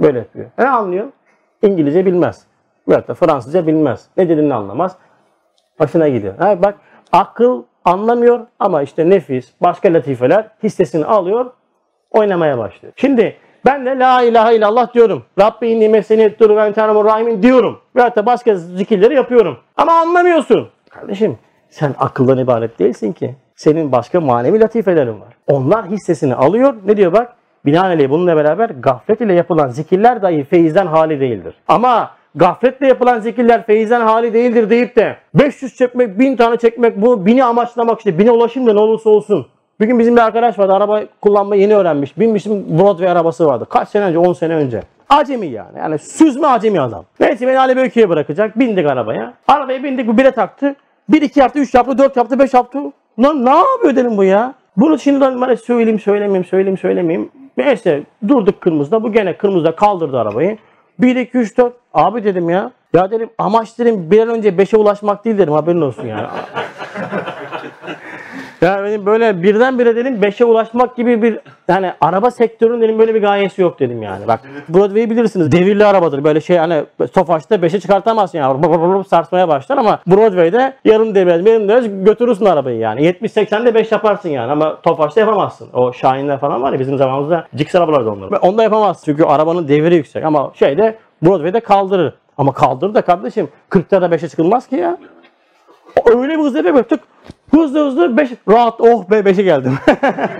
Böyle yapıyor. Ne anlıyor? İngilizce bilmez. Veyahut da Fransızca bilmez. Ne dediğini anlamaz. Hoşuna gidiyor. Ha, bak akıl anlamıyor ama işte nefis, başka latifeler hissesini alıyor, oynamaya başlıyor. Şimdi ben de la ilahe illallah diyorum. Rabbi inni meseni dur ve entenemur rahimin diyorum. Veyahut da başka zikirleri yapıyorum. Ama anlamıyorsun. Kardeşim sen akıldan ibaret değilsin ki. Senin başka manevi latifelerin var. Onlar hissesini alıyor. Ne diyor bak? Binaenaleyh bununla beraber gaflet ile yapılan zikirler dahi feyizden hali değildir. Ama gafletle yapılan zikirler feyizden hali değildir deyip de 500 çekmek, 1000 tane çekmek bu bini amaçlamak işte bine ulaşayım da ne olursa olsun. Bir gün bizim bir arkadaş vardı araba kullanmayı yeni öğrenmiş. Binmişim Broadway arabası vardı. Kaç sene önce? 10 sene önce. Acemi yani. Yani süzme acemi adam. Neyse beni Ali Beykö'ye bırakacak. Bindik arabaya. Arabaya bindik bu bire taktı. 1 2 yaptı, 3 yaptı, 4 yaptı, 5 yaptı. Lan ne yapıyor dedim bu ya? Bunu şimdi ben bana söyleyeyim, söylemeyeyim, söyleyeyim, söylemeyeyim. Neyse durduk kırmızıda. Bu gene kırmızıda kaldırdı arabayı. 1, 2, 3, 4. Abi dedim ya. Ya dedim amaç dedim bir an önce 5'e ulaşmak değil dedim haberin olsun yani. Ya benim böyle birdenbire dedim 5'e ulaşmak gibi bir yani araba sektörünün dedim böyle bir gayesi yok dedim yani. Bak Broadway bilirsiniz devirli arabadır. Böyle şey hani Tofaş'ta 5'e çıkartamazsın yani. Bır bır bır sarsmaya başlar ama Broadway'de yarım devirez, yarım devirez götürürsün arabayı yani. 70-80'de 5 yaparsın yani ama Tofaş'ta yapamazsın. O Şahinler falan var ya bizim zamanımızda Cix arabalardı onlar. Onda yapamazsın çünkü arabanın deviri yüksek ama şeyde Broadway'de kaldırır. Ama kaldırır da kardeşim 40'ta da 5'e çıkılmaz ki ya. Öyle bir hızlı yapıyor. Tık hızlı hızlı 5 rahat oh be 5'e geldim.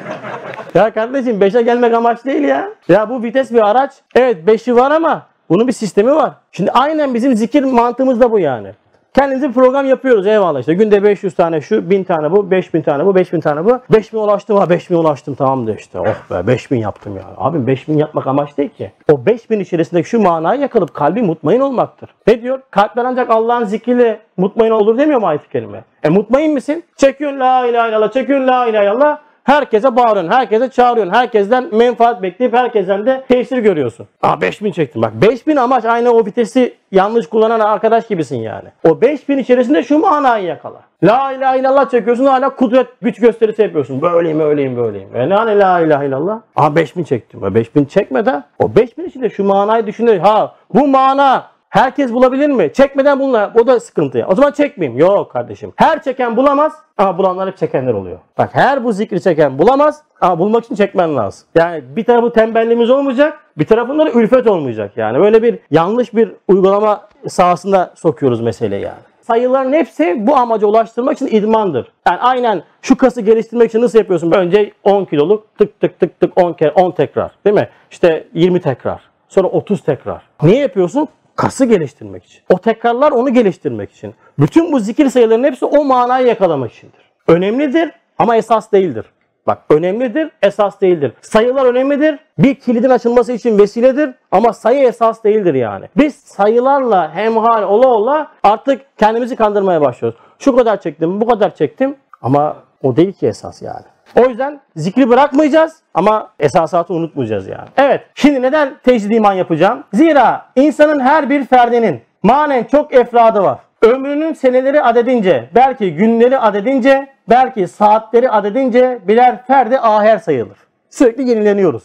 *laughs* ya kardeşim 5'e gelmek amaç değil ya. Ya bu vites bir araç. Evet 5'i var ama bunun bir sistemi var. Şimdi aynen bizim zikir mantığımız da bu yani. Kendimize program yapıyoruz eyvallah işte. Günde 500 tane şu, 1000 tane bu, 5000 tane bu, 5000 tane bu. 5000 ulaştım ha 5000 ulaştım tamam da işte. Oh be 5000 yaptım ya. Abi 5000 yapmak amaç değil ki. O 5000 içerisindeki şu manayı yakalıp kalbi mutmain olmaktır. Ne diyor? Kalpler ancak Allah'ın zikriyle mutmain olur demiyor mu ayet-i kerime? E mutmain misin? Çekiyorsun la ilahe illallah, çekiyorsun la ilahe illallah. Herkese bağırıyorsun, herkese çağırıyorsun, herkesten menfaat bekleyip herkesten de tesir görüyorsun. Aa 5000 çektim bak. 5000 amaç aynı o vitesi yanlış kullanan arkadaş gibisin yani. O 5000 içerisinde şu manayı yakala. La ilahe illallah çekiyorsun hala kudret güç gösterisi yapıyorsun. Böyleyim öyleyim böyleyim. E ne hani la ilahe illallah? Aa 5000 çektim. E 5000 çekme de o 5000 içinde şu manayı düşünür. Ha bu mana Herkes bulabilir mi? Çekmeden bulunlar. O da sıkıntı. O zaman çekmeyeyim. Yok kardeşim. Her çeken bulamaz ama bulanlar hep çekenler oluyor. Bak her bu zikri çeken bulamaz ama bulmak için çekmen lazım. Yani bir tarafı tembelliğimiz olmayacak, bir tarafında da ülfet olmayacak. Yani böyle bir yanlış bir uygulama sahasında sokuyoruz meseleyi yani. Sayıların hepsi bu amaca ulaştırmak için idmandır. Yani aynen şu kası geliştirmek için nasıl yapıyorsun? Önce 10 kiloluk tık tık tık tık 10 kere 10 tekrar. Değil mi? İşte 20 tekrar. Sonra 30 tekrar. Niye yapıyorsun? Kası geliştirmek için. O tekrarlar onu geliştirmek için. Bütün bu zikir sayılarının hepsi o manayı yakalamak içindir. Önemlidir ama esas değildir. Bak önemlidir, esas değildir. Sayılar önemlidir. Bir kilidin açılması için vesiledir ama sayı esas değildir yani. Biz sayılarla hemhal ola ola artık kendimizi kandırmaya başlıyoruz. Şu kadar çektim, bu kadar çektim ama o değil ki esas yani. O yüzden zikri bırakmayacağız ama esasatı unutmayacağız yani. Evet şimdi neden tecdid iman yapacağım? Zira insanın her bir ferdinin manen çok efradı var. Ömrünün seneleri adedince, belki günleri adedince, belki saatleri adedince birer ferdi aher sayılır. Sürekli yenileniyoruz.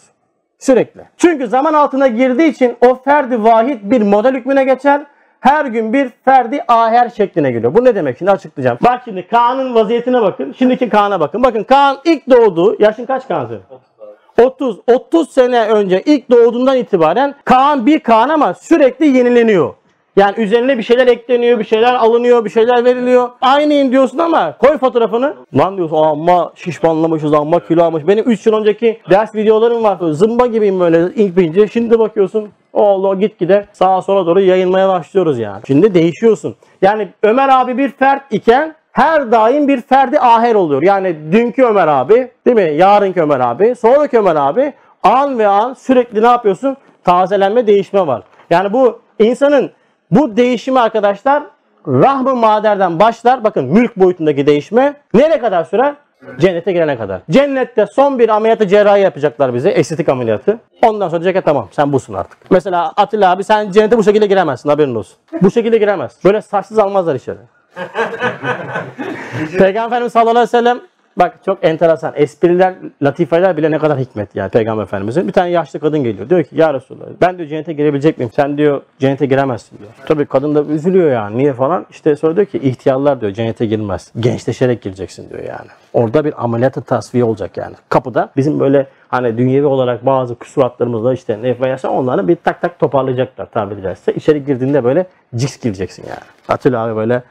Sürekli. Çünkü zaman altına girdiği için o ferdi vahid bir model hükmüne geçer her gün bir ferdi aher şekline geliyor. Bu ne demek? Şimdi açıklayacağım. Bak şimdi Kaan'ın vaziyetine bakın. Şimdiki Kaan'a bakın. Bakın Kaan ilk doğduğu, yaşın kaç Kaan senin? 30. 30 sene önce ilk doğduğundan itibaren Kaan bir Kaan ama sürekli yenileniyor. Yani üzerine bir şeyler ekleniyor, bir şeyler alınıyor, bir şeyler veriliyor. Aynıyım diyorsun ama koy fotoğrafını. Lan diyorsun amma şişmanlamışız, amma kilo almış. Benim 3 yıl önceki ders videolarım var. Zımba gibiyim böyle ilk bince. Şimdi bakıyorsun oldu gitgide sağa sola doğru yayılmaya başlıyoruz yani. Şimdi değişiyorsun. Yani Ömer abi bir fert iken her daim bir ferdi aher oluyor. Yani dünkü Ömer abi, değil mi? Yarınki Ömer abi, sonraki Ömer abi an ve an sürekli ne yapıyorsun? Tazelenme, değişme var. Yani bu insanın bu değişimi arkadaşlar rahm-ı maderden başlar. Bakın mülk boyutundaki değişme nereye kadar sürer? Cennete girene kadar. Cennette son bir ameliyatı cerrahi yapacaklar bize. Estetik ameliyatı. Ondan sonra diyecek tamam sen busun artık. Mesela Atilla abi sen cennete bu şekilde giremezsin haberin olsun. Bu şekilde giremez. Böyle saçsız almazlar içeri. *laughs* Peygamberimiz sallallahu aleyhi ve sellem Bak çok enteresan. Espriler, latifeler bile ne kadar hikmet yani Peygamber Efendimiz'in. Bir tane yaşlı kadın geliyor. Diyor ki ya Resulallah ben diyor cennete girebilecek miyim? Sen diyor cennete giremezsin diyor. Tabii kadın da üzülüyor yani. Niye falan? İşte sonra diyor ki ihtiyarlar diyor cennete girmez. Gençleşerek gireceksin diyor yani. Orada bir ameliyatı tasfiye olacak yani. Kapıda bizim böyle hani dünyevi olarak bazı kusuratlarımızla işte ne veya onları bir tak tak toparlayacaklar tabiri caizse. İçeri girdiğinde böyle ciks gireceksin yani. Atilla abi böyle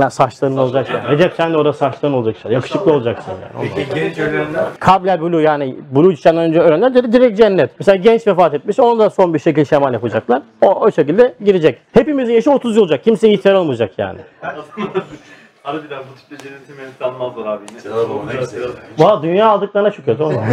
ya saçların olacak yani. Recep sen de orada saçların olacak. işte. Yakışıklı olacaksın yani. Peki genç ölenler Kable bulu yani bulu içten önce ölenler dedi direkt cennet. Mesela genç vefat etmiş onu da son bir şekilde şemal yapacaklar. O, o şekilde girecek. Hepimizin yaşı 30 yıl olacak. Kimse ihtiyar olmayacak yani. *laughs* Harbiden bu tipte cenneti menit almazlar abi. Selam baba, ne güzel. Valla dünya aldıklarına şükret oğlum. *laughs*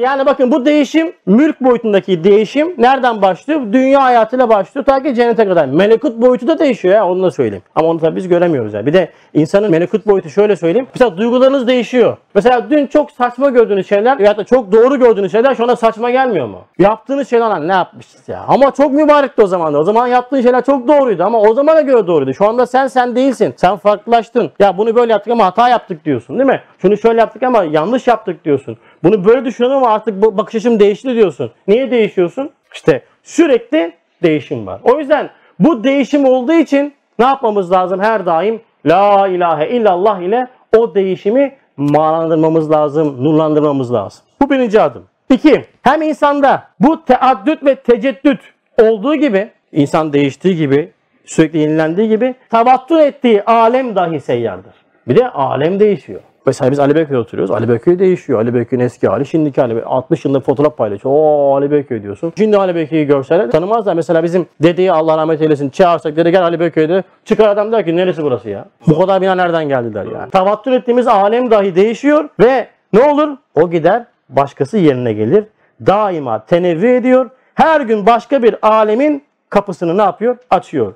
Yani bakın bu değişim mülk boyutundaki değişim nereden başlıyor? Dünya hayatıyla başlıyor ta ki cennete kadar. Melekut boyutu da değişiyor ya onu da söyleyeyim. Ama onu tabii biz göremiyoruz ya. Bir de insanın melekut boyutu şöyle söyleyeyim. Mesela duygularınız değişiyor. Mesela dün çok saçma gördüğünüz şeyler ya da çok doğru gördüğünüz şeyler şu anda saçma gelmiyor mu? Yaptığınız şeyler lan ne yapmışız ya? Ama çok mübarekti o zaman da. O zaman yaptığın şeyler çok doğruydu ama o zamana göre doğruydu. Şu anda sen sen değilsin. Sen farklılaştın. Ya bunu böyle yaptık ama hata yaptık diyorsun değil mi? Şunu şöyle yaptık ama yanlış yaptık diyorsun. Bunu böyle düşünüyorum ama artık bu bakış açım değişti diyorsun. Niye değişiyorsun? İşte sürekli değişim var. O yüzden bu değişim olduğu için ne yapmamız lazım her daim? La ilahe illallah ile o değişimi manalandırmamız lazım, nurlandırmamız lazım. Bu birinci adım. İki, hem insanda bu teaddüt ve teceddüt olduğu gibi, insan değiştiği gibi, sürekli yenilendiği gibi tavattun ettiği alem dahi seyyardır. Bir de alem değişiyor. Mesela biz Ali Beyköy oturuyoruz. Ali Beyköy değişiyor. Ali Beyköy'ün eski hali, şimdiki hali. 60 yılında fotoğraf paylaşıyor. Oo Ali Beyköy diyorsun. Şimdi Ali Beyköy'ü görseler tanımazlar. Mesela bizim dedeyi Allah rahmet eylesin çağırsak dede gel Ali Beyköy'de. Çıkar adam der ki neresi burası ya? Bu kadar bina nereden geldiler yani? Tavattür ettiğimiz alem dahi değişiyor ve ne olur? O gider başkası yerine gelir. Daima tenevvü ediyor. Her gün başka bir alemin kapısını ne yapıyor? Açıyor.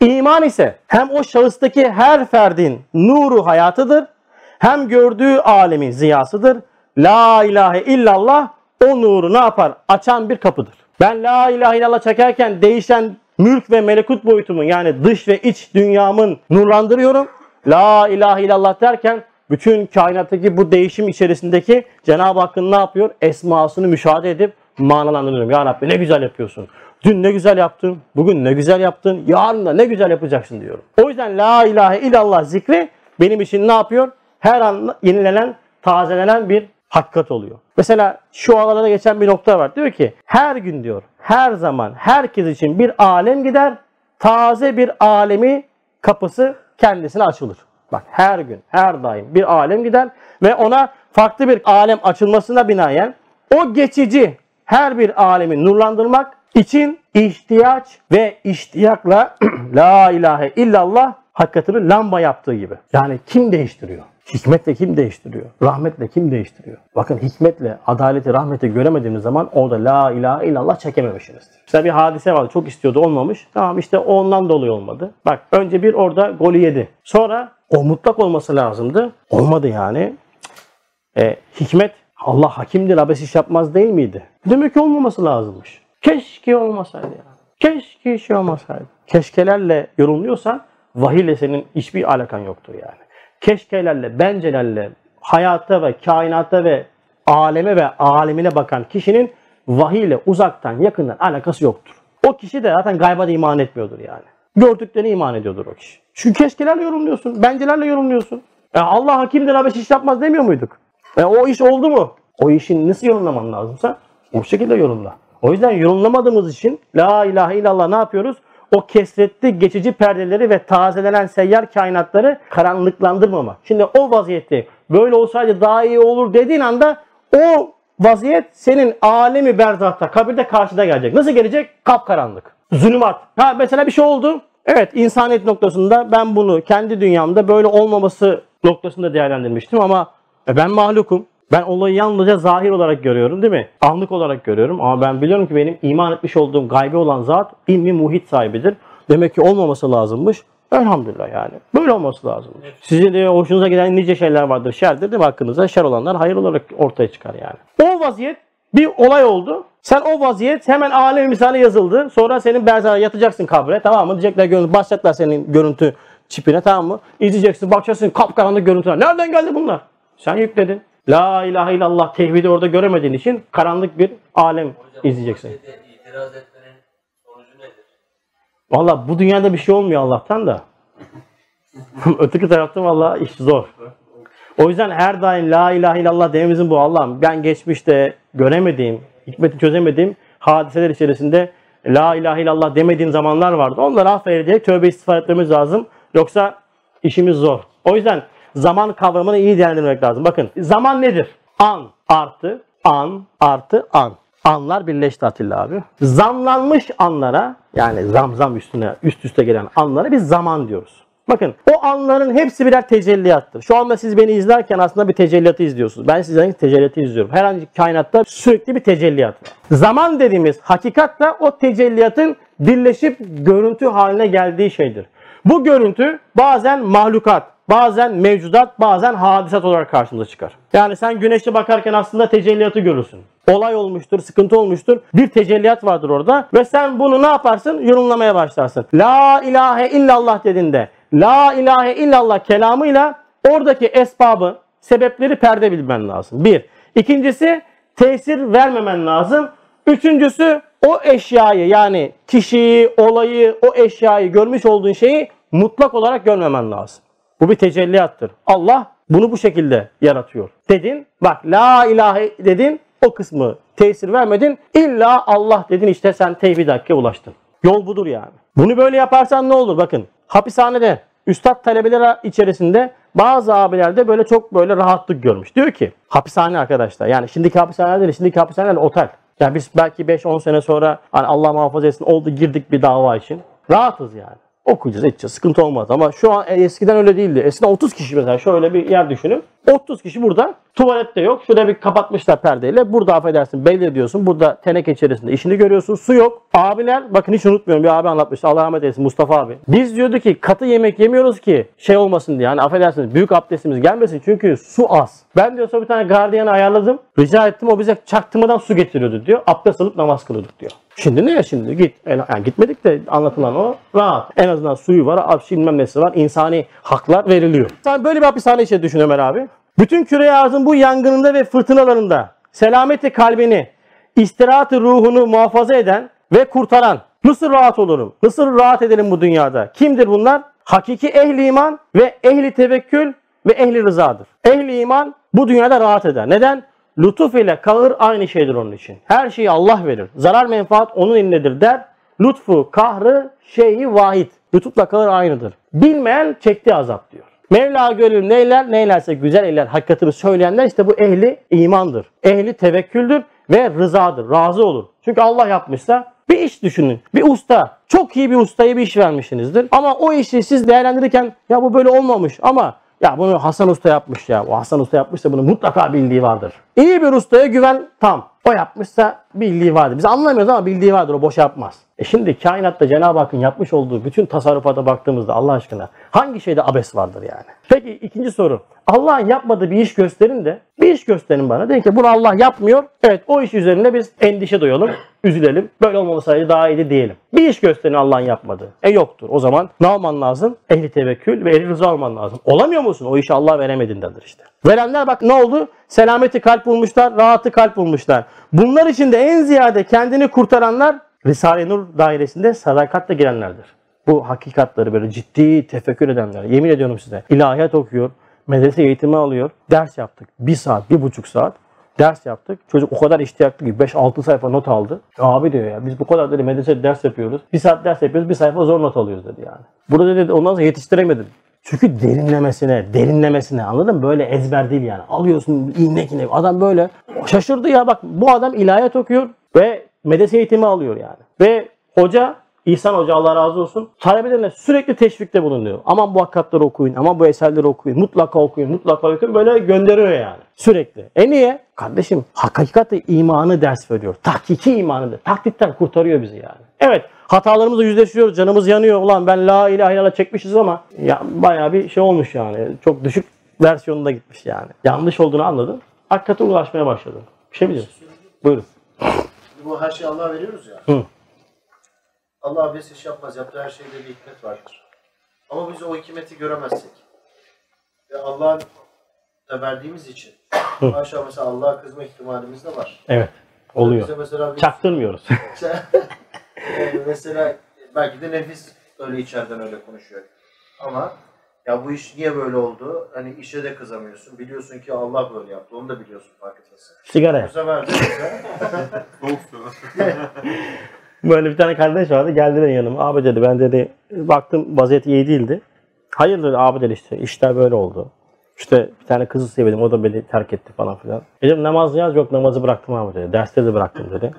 İman ise hem o şahıstaki her ferdin nuru hayatıdır hem gördüğü alemin ziyasıdır. La ilahe illallah o nuru ne yapar? Açan bir kapıdır. Ben la ilahe illallah çekerken değişen mülk ve melekut boyutumu yani dış ve iç dünyamın nurlandırıyorum. La ilahe illallah derken bütün kainattaki bu değişim içerisindeki Cenab-ı Hakk'ın ne yapıyor? Esmasını müşahede edip manalandırıyorum. Ya Rabbi ne güzel yapıyorsun. Dün ne güzel yaptın, bugün ne güzel yaptın, yarın da ne güzel yapacaksın diyorum. O yüzden la ilahe illallah zikri benim için ne yapıyor? Her an yenilenen, tazelenen bir hakikat oluyor. Mesela şu alanlarda geçen bir nokta var. Diyor ki her gün diyor, her zaman herkes için bir alem gider, taze bir alemi kapısı kendisine açılır. Bak her gün, her daim bir alem gider ve ona farklı bir alem açılmasına binaen o geçici her bir alemi nurlandırmak için ihtiyaç ve iştiyakla *clears throat* la ilahe illallah hakikatini lamba yaptığı gibi. Yani kim değiştiriyor? Hikmetle kim değiştiriyor? Rahmetle kim değiştiriyor? Bakın hikmetle, adaleti, rahmeti göremediğimiz zaman orada la ilahe illallah çekememişsinizdir. Mesela bir hadise vardı. Çok istiyordu olmamış. Tamam işte ondan dolayı olmadı. Bak önce bir orada golü yedi. Sonra o mutlak olması lazımdı. Olmadı yani. E, hikmet Allah hakimdir, abes iş yapmaz değil miydi? Demek ki olmaması lazımmış. Keşke olmasaydı yani. Keşke şey olmasaydı. Keşkelerle yorumluyorsan vahiyle senin hiçbir alakan yoktur yani. Keşkelerle, bencelerle, hayata ve kainata ve aleme ve alemine bakan kişinin vahiyle uzaktan yakından alakası yoktur. O kişi de zaten gayba da iman etmiyordur yani. Gördüklerine iman ediyordur o kişi. Çünkü keşkelerle yorumluyorsun, bencelerle yorumluyorsun. E Allah hakimdir, abes iş yapmaz demiyor muyduk? E o iş oldu mu? O işin nasıl yorumlaman lazımsa o şekilde yorumla. O yüzden yorumlamadığımız için La ilahe illallah ne yapıyoruz? O kesretli geçici perdeleri ve tazelenen seyyar kainatları karanlıklandırmama. Şimdi o vaziyette böyle olsaydı daha iyi olur dediğin anda o vaziyet senin alemi berzahta, kabirde karşıda gelecek. Nasıl gelecek? Kapkaranlık. Zulümat. Ha mesela bir şey oldu. Evet insaniyet noktasında ben bunu kendi dünyamda böyle olmaması noktasında değerlendirmiştim ama e, ben mahlukum. Ben olayı yalnızca zahir olarak görüyorum değil mi? Anlık olarak görüyorum ama ben biliyorum ki benim iman etmiş olduğum gaybi olan zat ilmi muhit sahibidir. Demek ki olmaması lazımmış. Elhamdülillah yani. Böyle olması lazım. Sizin de hoşunuza giden nice şeyler vardır. Şerdir değil mi hakkınızda? Şer olanlar hayır olarak ortaya çıkar yani. O vaziyet bir olay oldu. Sen o vaziyet hemen alem misali yazıldı. Sonra senin berzana yatacaksın kabre. Tamam mı? Diyecekler görüntü, başlayacaklar senin görüntü çipine tamam mı? İzleyeceksin bakacaksın kapkaranlık görüntüler. Nereden geldi bunlar? Sen yükledin. La ilahe illallah tevhidi orada göremediğin için karanlık bir alem izleyeceksin. Hocam şeyde itiraz etmenin sonucu nedir? Valla bu dünyada bir şey olmuyor Allah'tan da. *laughs* Öteki tarafta valla iş zor. O yüzden her daim la ilahe illallah dememizin bu Allah'ım. Ben geçmişte göremediğim, hikmeti çözemediğim hadiseler içerisinde la ilahe illallah demediğim zamanlar vardı. Onları affedecek tövbe istiğfar etmemiz lazım. Yoksa işimiz zor. O yüzden zaman kavramını iyi değerlendirmek lazım. Bakın zaman nedir? An artı an artı an. Anlar birleşti Atilla abi. Zamlanmış anlara yani zam zam üstüne üst üste gelen anlara biz zaman diyoruz. Bakın o anların hepsi birer tecelliyattır. Şu anda siz beni izlerken aslında bir tecelliyatı izliyorsunuz. Ben sizden tecelliyatı izliyorum. Herhangi kainatta sürekli bir tecelliyat var. Zaman dediğimiz hakikat da o tecelliyatın birleşip görüntü haline geldiği şeydir. Bu görüntü bazen mahlukat, bazen mevcudat, bazen hadisat olarak karşımıza çıkar. Yani sen güneşe bakarken aslında tecelliyatı görürsün. Olay olmuştur, sıkıntı olmuştur. Bir tecelliyat vardır orada ve sen bunu ne yaparsın? Yorumlamaya başlarsın. La ilahe illallah dediğinde La ilahe illallah kelamıyla oradaki esbabı, sebepleri perde bilmen lazım. Bir. İkincisi tesir vermemen lazım. Üçüncüsü o eşyayı yani kişiyi, olayı, o eşyayı görmüş olduğun şeyi mutlak olarak görmemen lazım. Bu bir tecelliyattır. Allah bunu bu şekilde yaratıyor. Dedin, bak la ilahe dedin, o kısmı tesir vermedin. İlla Allah dedin işte sen tevhid hakkı ulaştın. Yol budur yani. Bunu böyle yaparsan ne olur? Bakın hapishanede üstad talebeler içerisinde bazı abilerde böyle çok böyle rahatlık görmüş. Diyor ki hapishane arkadaşlar yani şimdiki hapishaneler değil şimdiki hapishaneler otel. Yani biz belki 5-10 sene sonra hani Allah muhafaza etsin oldu girdik bir dava için. Rahatız yani. Okuyacağız, edeceğiz. Sıkıntı olmaz. Ama şu an eskiden öyle değildi. Eskiden 30 kişi mesela şöyle bir yer düşünün. 30 kişi burada. Tuvalette yok. Şurada bir kapatmışlar perdeyle. Burada affedersin belli diyorsun. Burada teneke içerisinde işini görüyorsun. Su yok. Abiler bakın hiç unutmuyorum. Bir abi anlatmıştı. Allah rahmet eylesin Mustafa abi. Biz diyordu ki katı yemek yemiyoruz ki şey olmasın diye. Hani affedersiniz büyük abdestimiz gelmesin. Çünkü su az. Ben diyor sonra bir tane gardiyanı ayarladım. Rica ettim. O bize çaktırmadan su getiriyordu diyor. Abdest alıp namaz kılıyorduk diyor. Şimdi ne ya şimdi git. Yani gitmedik de anlatılan o rahat. En azından suyu var, bilmem nesi var. insani haklar veriliyor. Sen böyle bir hapishane içinde düşün Ömer abi. Bütün küre arzın bu yangınında ve fırtınalarında selameti kalbini, istirahatı ruhunu muhafaza eden ve kurtaran. Nasıl rahat olurum? Nasıl rahat edelim bu dünyada? Kimdir bunlar? Hakiki ehli iman ve ehli tevekkül ve ehli rızadır. Ehli iman bu dünyada rahat eder. Neden? Lütuf ile kahır aynı şeydir onun için. Her şeyi Allah verir. Zarar menfaat onun elindedir der. Lütfu, kahrı, şeyi vahid. Lütufla kahır aynıdır. Bilmeyen çektiği azap diyor. Mevla gönül neyler, neylerse güzel eyler. Hakikatini söyleyenler işte bu ehli imandır. Ehli tevekküldür ve rızadır. Razı olur. Çünkü Allah yapmışsa bir iş düşünün. Bir usta. Çok iyi bir ustaya bir iş vermişsinizdir. Ama o işi siz değerlendirirken ya bu böyle olmamış ama ya bunu Hasan Usta yapmış ya. O Hasan Usta yapmışsa bunu mutlaka bildiği vardır. İyi bir ustaya güven tam. O yapmışsa bildiği vardır. Biz anlamıyoruz ama bildiği vardır. O boş yapmaz. E şimdi kainatta Cenab-ı Hakk'ın yapmış olduğu bütün tasarrufata baktığımızda Allah aşkına hangi şeyde abes vardır yani? Peki ikinci soru. Allah'ın yapmadığı bir iş gösterin de bir iş gösterin bana. Deyin ki bunu Allah yapmıyor. Evet o iş üzerine biz endişe duyalım, üzülelim. Böyle olmamasaydı daha iyiydi diyelim. Bir iş gösterin Allah'ın yapmadığı. E yoktur. O zaman ne olman lazım? Ehli tevekkül ve ehli rıza olman lazım. Olamıyor musun? O işi Allah veremedindendir işte. Verenler bak ne oldu? Selameti kalp bulmuşlar, rahatı kalp bulmuşlar. Bunlar içinde en ziyade kendini kurtaranlar Risale-i Nur dairesinde sadakatle girenlerdir. Bu hakikatları böyle ciddi tefekkür edenler. Yemin ediyorum size. İlahiyat okuyor, medrese eğitimi alıyor. Ders yaptık. Bir saat, bir buçuk saat ders yaptık. Çocuk o kadar iştiyaklı ki 5-6 sayfa not aldı. Abi diyor ya biz bu kadar dedi medrese ders yapıyoruz. Bir saat ders yapıyoruz, bir sayfa zor not alıyoruz dedi yani. Burada dedi ondan sonra yetiştiremedim. Çünkü derinlemesine, derinlemesine anladın mı? Böyle ezber değil yani. Alıyorsun iğnek iğnek. Adam böyle şaşırdı ya bak bu adam ilahiyat okuyor ve medrese eğitimi alıyor yani. Ve hoca İhsan Hoca Allah razı olsun talebelerine sürekli teşvikte bulunuyor. Aman bu hakikatleri okuyun, aman bu eserleri okuyun, mutlaka okuyun, mutlaka okuyun. Böyle gönderiyor yani sürekli. E niye? Kardeşim hakikati imanı ders veriyor. Tahkiki imanı. Taklitten kurtarıyor bizi yani. Evet hatalarımızla yüzleşiyoruz. Canımız yanıyor. Ulan ben la ilahe illallah çekmişiz ama ya bayağı bir şey olmuş yani. Çok düşük versiyonunda gitmiş yani. Yanlış olduğunu anladım. Hakikate ulaşmaya başladım. Bir şey mi diyorsun? Buyurun. Bu her şeyi Allah'a veriyoruz ya. Hı. Allah abes iş yapmaz. Yaptığı her şeyde bir hikmet vardır. Ama biz o hikmeti göremezsek ve Allah'ın da verdiğimiz için maşallah mesela Allah'a kızma ihtimalimiz de var. Evet. Oluyor. Bize mesela bir- Çaktırmıyoruz. Yani *laughs* mesela belki de nefis öyle içeriden öyle konuşuyor. Ama ya bu iş niye böyle oldu? Hani işe de kızamıyorsun. Biliyorsun ki Allah böyle yaptı. Onu da biliyorsun farkındasın. Sigara Bu sefer de. Böyle bir tane kardeş vardı. Geldiler yanıma. Abi dedi ben dedi baktım vaziyeti iyi değildi. Hayırdır abi dedi işte işler böyle oldu. İşte bir tane kızı sevdim o da beni terk etti falan filan. Dedim namaz yaz yok namazı bıraktım abi dedi. Dersleri de bıraktım dedi.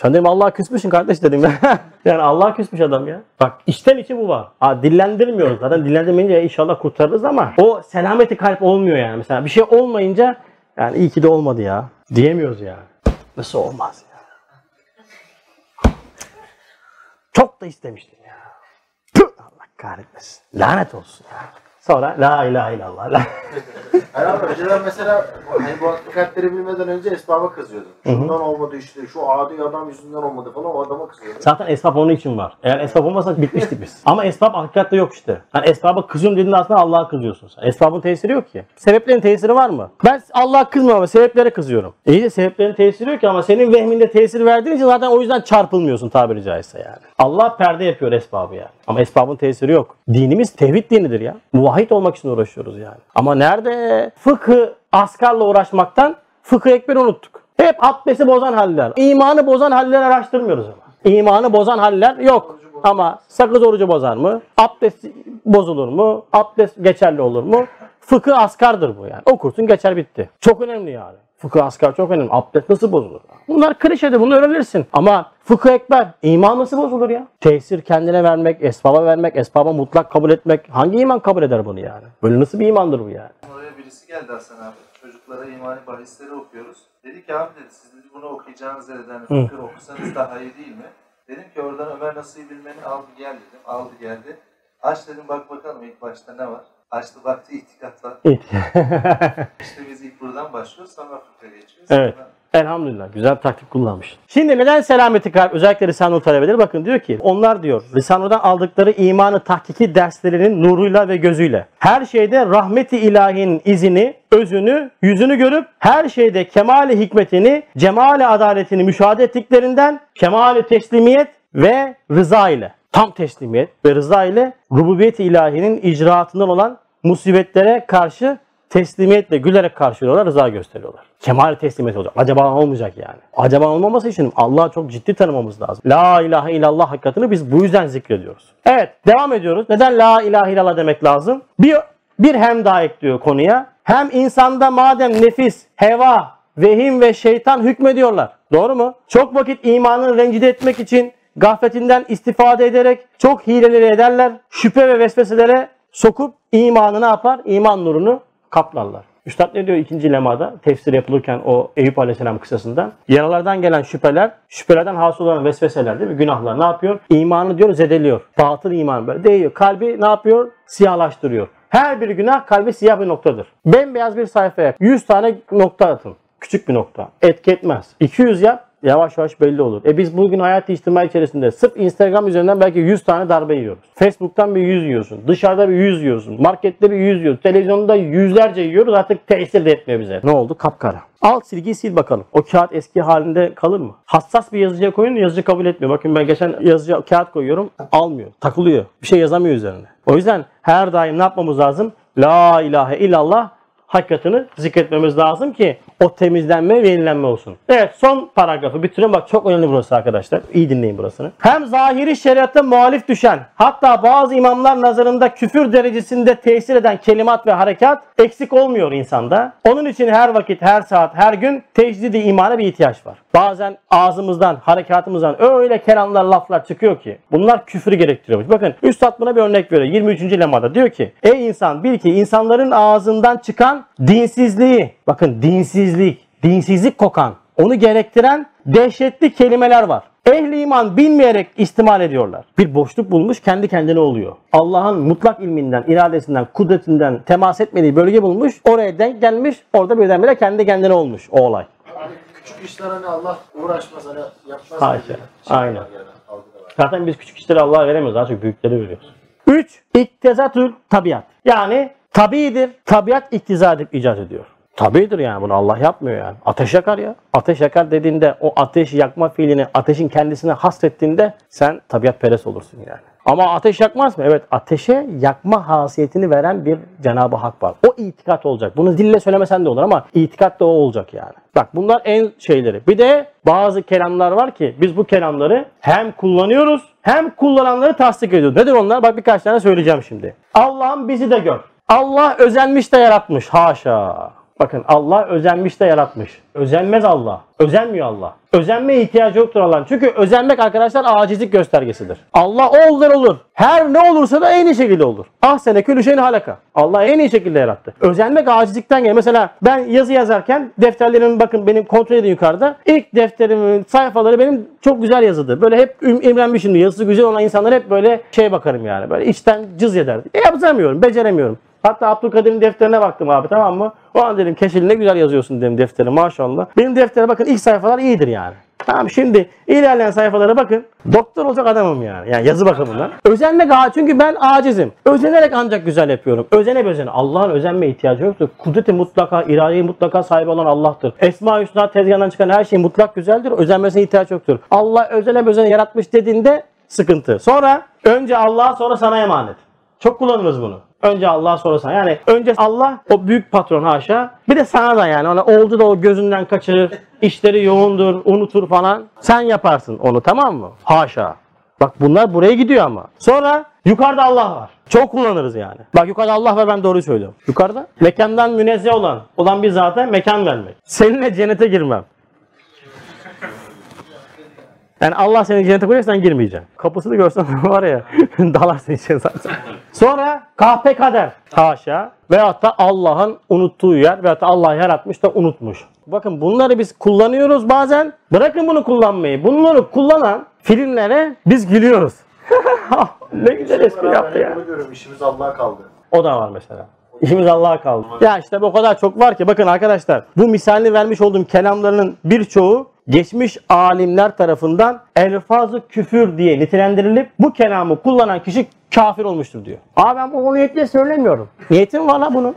Sen dedim Allah'a küsmüşsün kardeş dedim ya. *laughs* yani Allah'a küsmüş adam ya. Bak içten içe bu var. Ha, dillendirmiyoruz. Zaten dillendirmeyince inşallah kurtarırız ama o selameti kalp olmuyor yani. Mesela bir şey olmayınca yani iyi ki de olmadı ya. Diyemiyoruz ya. Nasıl olmaz ya. Çok da istemiştim ya. Tüh, Allah kahretmesin. Lanet olsun ya. Sonra la ilahe illallah. *laughs* La. Herhalde önceden mesela hani bu hakikatleri bilmeden önce esbaba kızıyordum. Şundan olmadı işte, şu adi adam yüzünden olmadı falan o adama kızıyordum. Zaten esbab onun için var. Eğer esbab olmasa bitmiştik biz. *laughs* Ama esbab hakikatte yok işte. Yani esbaba kızıyorum dediğinde aslında Allah'a kızıyorsun sen. Esbabın tesiri yok ki. Sebeplerin tesiri var mı? Ben Allah'a kızmıyorum ama sebeplere kızıyorum. İyi de sebeplerin tesiri yok ki ama senin vehminde tesir verdiğin için zaten o yüzden çarpılmıyorsun tabiri caizse yani. Allah perde yapıyor esbabı yani. Ama esbabın tesiri yok. Dinimiz tevhid dinidir ya. Muvahhid olmak için uğraşıyoruz yani. Ama nerede fıkı askarla uğraşmaktan fıkı ekberi unuttuk. Hep abdesti bozan haller. İmanı bozan haller araştırmıyoruz ama. İmanı bozan haller yok. Ama sakız orucu bozar mı? Abdest bozulur mu? Abdest geçerli olur mu? Fıkıh askardır bu yani. Okursun geçer bitti. Çok önemli yani. Fıkıh asgar çok önemli. Abdest nasıl bozulur? Bunlar klişedir bunu öğrenirsin. Ama fıkıh ekber iman nasıl bozulur ya? Tesir kendine vermek, esbaba vermek, esbaba mutlak kabul etmek. Hangi iman kabul eder bunu yani? Böyle nasıl bir imandır bu yani? Oraya birisi geldi Hasan abi. Çocuklara imani bahisleri okuyoruz. Dedi ki abi dedi siz dedi bunu okuyacağınız yerden fıkıh okusanız daha iyi değil mi? Dedim ki oradan Ömer Nasuhi Bilmen'i aldı gel dedim. Aldı geldi. Aç dedim bak bakalım ilk başta ne var? Açtı baktı itikat var. Evet. *laughs* İşte biz ilk buradan başlıyoruz sonra fıkha geçiyoruz. Evet. Sonra Elhamdülillah. Güzel taktik kullanmış. Şimdi neden selameti kalp özellikle Risale-i talebeleri bakın diyor ki onlar diyor Risale'den aldıkları imanı tahkiki derslerinin nuruyla ve gözüyle her şeyde rahmeti ilahinin izini, özünü, yüzünü görüp her şeyde kemali hikmetini, cemali adaletini müşahede ettiklerinden kemali teslimiyet ve rıza ile tam teslimiyet ve rıza ile rububiyet ilahinin icraatından olan musibetlere karşı teslimiyetle gülerek karşılıyorlar, rıza gösteriyorlar. Kemal teslimiyet olacak. Acaba olmayacak yani. Acaba olmaması için Allah'ı çok ciddi tanımamız lazım. La ilahe illallah hakikatini biz bu yüzden zikrediyoruz. Evet, devam ediyoruz. Neden la ilahe illallah demek lazım? Bir, bir hem daha ekliyor konuya. Hem insanda madem nefis, heva, vehim ve şeytan hükmediyorlar. Doğru mu? Çok vakit imanını rencide etmek için gafletinden istifade ederek çok hileleri ederler. Şüphe ve vesveselere sokup imanı ne yapar? İman nurunu kaplarlar. Üstad ne diyor ikinci lemada tefsir yapılırken o Eyüp Aleyhisselam kıssasından? Yaralardan gelen şüpheler, şüphelerden hasıl olan vesveseler değil mi? Günahlar ne yapıyor? İmanı diyor zedeliyor. Batıl iman böyle değiyor. Kalbi ne yapıyor? Siyahlaştırıyor. Her bir günah kalbi siyah bir noktadır. Bembeyaz bir sayfaya 100 tane nokta atın. Küçük bir nokta. Etki etmez. 200 yap yavaş yavaş belli olur. E biz bugün hayat içtimai içerisinde sırf Instagram üzerinden belki 100 tane darbe yiyoruz. Facebook'tan bir 100 yiyorsun. Dışarıda bir 100 yiyorsun. Markette bir 100 yiyorsun. Televizyonda yüzlerce yiyoruz. Artık tesir de etmiyor bize. Ne oldu? Kapkara. Al silgiyi sil bakalım. O kağıt eski halinde kalır mı? Hassas bir yazıcıya koyun yazıcı kabul etmiyor. Bakın ben geçen yazıcıya kağıt koyuyorum. Almıyor. Takılıyor. Bir şey yazamıyor üzerine. O yüzden her daim ne yapmamız lazım? La ilahe illallah hakikatini zikretmemiz lazım ki o temizlenme ve yenilenme olsun. Evet son paragrafı bitiriyorum. Bak çok önemli burası arkadaşlar. İyi dinleyin burasını. Hem zahiri şeriata muhalif düşen hatta bazı imamlar nazarında küfür derecesinde tesir eden kelimat ve harekat eksik olmuyor insanda. Onun için her vakit, her saat, her gün tecdidi imana bir ihtiyaç var. Bazen ağzımızdan, harekatımızdan öyle kelamlar, laflar çıkıyor ki bunlar küfrü gerektiriyormuş. Bakın Üstad buna bir örnek veriyor. 23. lemada diyor ki Ey insan bil ki insanların ağzından çıkan dinsizliği, bakın dinsizlik, dinsizlik kokan, onu gerektiren dehşetli kelimeler var. Ehli iman bilmeyerek istimal ediyorlar. Bir boşluk bulmuş kendi kendine oluyor. Allah'ın mutlak ilminden, iradesinden, kudretinden temas etmediği bölge bulmuş. Oraya denk gelmiş. Orada birdenbire kendi kendine olmuş o olay. Hani küçük işler hani Allah uğraşmaz hani yapmaz. Haşa. Aynen. Yani, algıda var. Zaten biz küçük işleri Allah'a veremiyoruz. Daha çok büyükleri veriyoruz. Üç, iktizatül tabiat. Yani tabidir, tabiat iktiza edip icat ediyor. Tabidir yani bunu Allah yapmıyor yani. Ateş yakar ya. Ateş yakar dediğinde o ateş yakma fiilini ateşin kendisine hasrettiğinde sen tabiat perest olursun yani. Ama ateş yakmaz mı? Evet ateşe yakma hasiyetini veren bir Cenab-ı Hak var. O itikat olacak. Bunu dille söylemesen de olur ama itikat da o olacak yani. Bak bunlar en şeyleri. Bir de bazı kelamlar var ki biz bu kelamları hem kullanıyoruz hem kullananları tasdik ediyoruz. Nedir onlar? Bak birkaç tane söyleyeceğim şimdi. Allah'ım bizi de gör. Allah özenmiş de yaratmış. Haşa. Bakın Allah özenmiş de yaratmış. Özenmez Allah. Özenmiyor Allah. Özenmeye ihtiyacı yoktur Allah'ın. Çünkü özenmek arkadaşlar acizlik göstergesidir. Allah olur olur. Her ne olursa da en iyi şekilde olur. Ah sene külü şeyin halaka. Allah en iyi şekilde yarattı. Özenmek acizlikten geliyor. Mesela ben yazı yazarken defterlerimin bakın benim kontrol edin yukarıda. İlk defterimin sayfaları benim çok güzel yazıdır. Böyle hep im- imrenmişim. Yazısı güzel olan insanlar hep böyle şey bakarım yani. Böyle içten cız ederdi. E yapamıyorum. Beceremiyorum. Hatta Abdülkadir'in defterine baktım abi tamam mı? O an dedim Keşil ne güzel yazıyorsun dedim defteri maşallah. Benim deftere bakın ilk sayfalar iyidir yani. Tamam şimdi ilerleyen sayfalara bakın. Doktor olacak adamım yani. Yani yazı bakımından. Özenmek ağa çünkü ben acizim. Özenerek ancak güzel yapıyorum. Özene özene. Allah'ın özenme ihtiyacı yoktur. Kudreti mutlaka, iradeyi mutlaka sahibi olan Allah'tır. Esma-i Hüsna tezgahından çıkan her şey mutlak güzeldir. Özenmesine ihtiyaç yoktur. Allah özene özene yaratmış dediğinde sıkıntı. Sonra önce Allah'a sonra sana emanet. Çok kullanırız bunu. Önce Allah sonra sana. Yani önce Allah o büyük patron haşa. Bir de sana da yani. Ona oldu da o gözünden kaçırır. işleri yoğundur, unutur falan. Sen yaparsın onu tamam mı? Haşa. Bak bunlar buraya gidiyor ama. Sonra yukarıda Allah var. Çok kullanırız yani. Bak yukarıda Allah var ben doğruyu söylüyorum. Yukarıda mekandan münezzeh olan olan bir zata mekan vermek. Seninle cennete girmem. Yani Allah seni cennete koyarsa sen girmeyeceksin. Kapısını görsen *laughs* var ya *laughs* dalarsın içine zaten. Sonra kahpe kader. Haşa. Veyahut da Allah'ın unuttuğu yer veyahut da Allah yaratmış da unutmuş. Bakın bunları biz kullanıyoruz bazen. Bırakın bunu kullanmayı. Bunları kullanan filmlere biz gülüyoruz. *laughs* ne güzel espri yaptı ya. görüyorum. İşimiz Allah'a kaldı. O da var mesela. İşimiz Allah'a kaldı. Ya işte bu kadar çok var ki bakın arkadaşlar bu misalini vermiş olduğum kelamlarının birçoğu geçmiş alimler tarafından elfazı küfür diye nitelendirilip bu kelamı kullanan kişi kafir olmuştur diyor. Aa ben bu niyetle söylemiyorum. Niyetim var la bunun.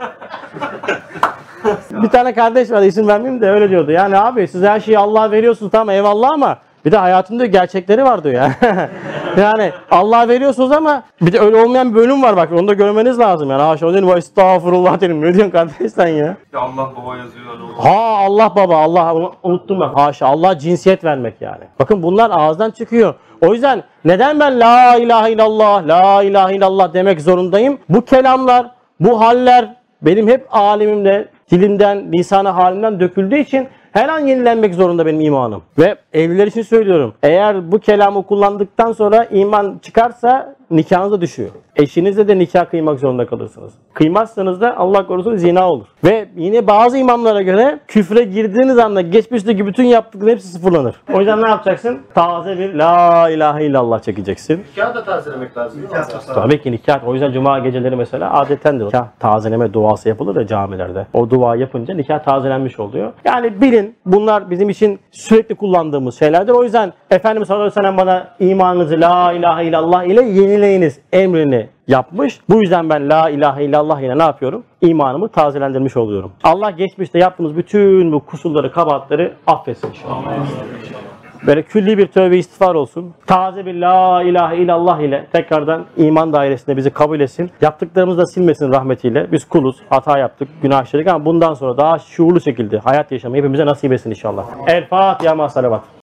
*laughs* bir tane kardeş var isim vermeyeyim de öyle diyordu. Yani abi siz her şeyi Allah'a veriyorsunuz tamam eyvallah ama bir de hayatında gerçekleri var diyor ya. *laughs* yani Allah veriyorsunuz ama bir de öyle olmayan bir bölüm var bak onu da görmeniz lazım yani. Haşa dedim vay estağfurullah dedim. Ne diyorsun kardeş sen ya? Ya Allah baba yazıyorlar oğlum. Ha Allah baba Allah unuttum ben. Haşa Allah cinsiyet vermek yani. Bakın bunlar ağızdan çıkıyor. O yüzden neden ben la ilahe illallah la ilahe illallah demek zorundayım? Bu kelamlar, bu haller benim hep alimimde, dilimden, lisana halimden döküldüğü için her an yenilenmek zorunda benim imanım. Ve evliler için söylüyorum. Eğer bu kelamı kullandıktan sonra iman çıkarsa nikahınız da düşüyor. Eşinizle de nikah kıymak zorunda kalırsınız. Kıymazsanız da Allah korusun zina olur. Ve yine bazı imamlara göre küfre girdiğiniz anda geçmişteki bütün yaptıkların hepsi sıfırlanır. O yüzden ne yapacaksın? Taze bir la ilahe illallah çekeceksin. Nikahı da tazelemek lazım mi? Aslında? Tabii ki nikah. O yüzden cuma geceleri mesela adetendir. Nikah tazeleme duası yapılır ya camilerde. O dua yapınca nikah tazelenmiş oluyor. Yani bilin bunlar bizim için sürekli kullandığımız şeylerdir. O yüzden Efendimiz sallallahu aleyhi ve sellem bana imanınızı la ilahe illallah ile yenileyiniz emrini yapmış. Bu yüzden ben la ilahe illallah ile ne yapıyorum? İmanımı tazelendirmiş oluyorum. Allah geçmişte yaptığımız bütün bu kusurları, kabahatleri affetsin inşallah. Böyle külli bir tövbe istiğfar olsun. Taze bir la ilahe illallah ile tekrardan iman dairesinde bizi kabul etsin. Yaptıklarımızı da silmesin rahmetiyle. Biz kuluz, hata yaptık, günah işledik ama bundan sonra daha şuurlu şekilde hayat yaşamayı hepimize nasip etsin inşallah. El Fatiha ma salavat.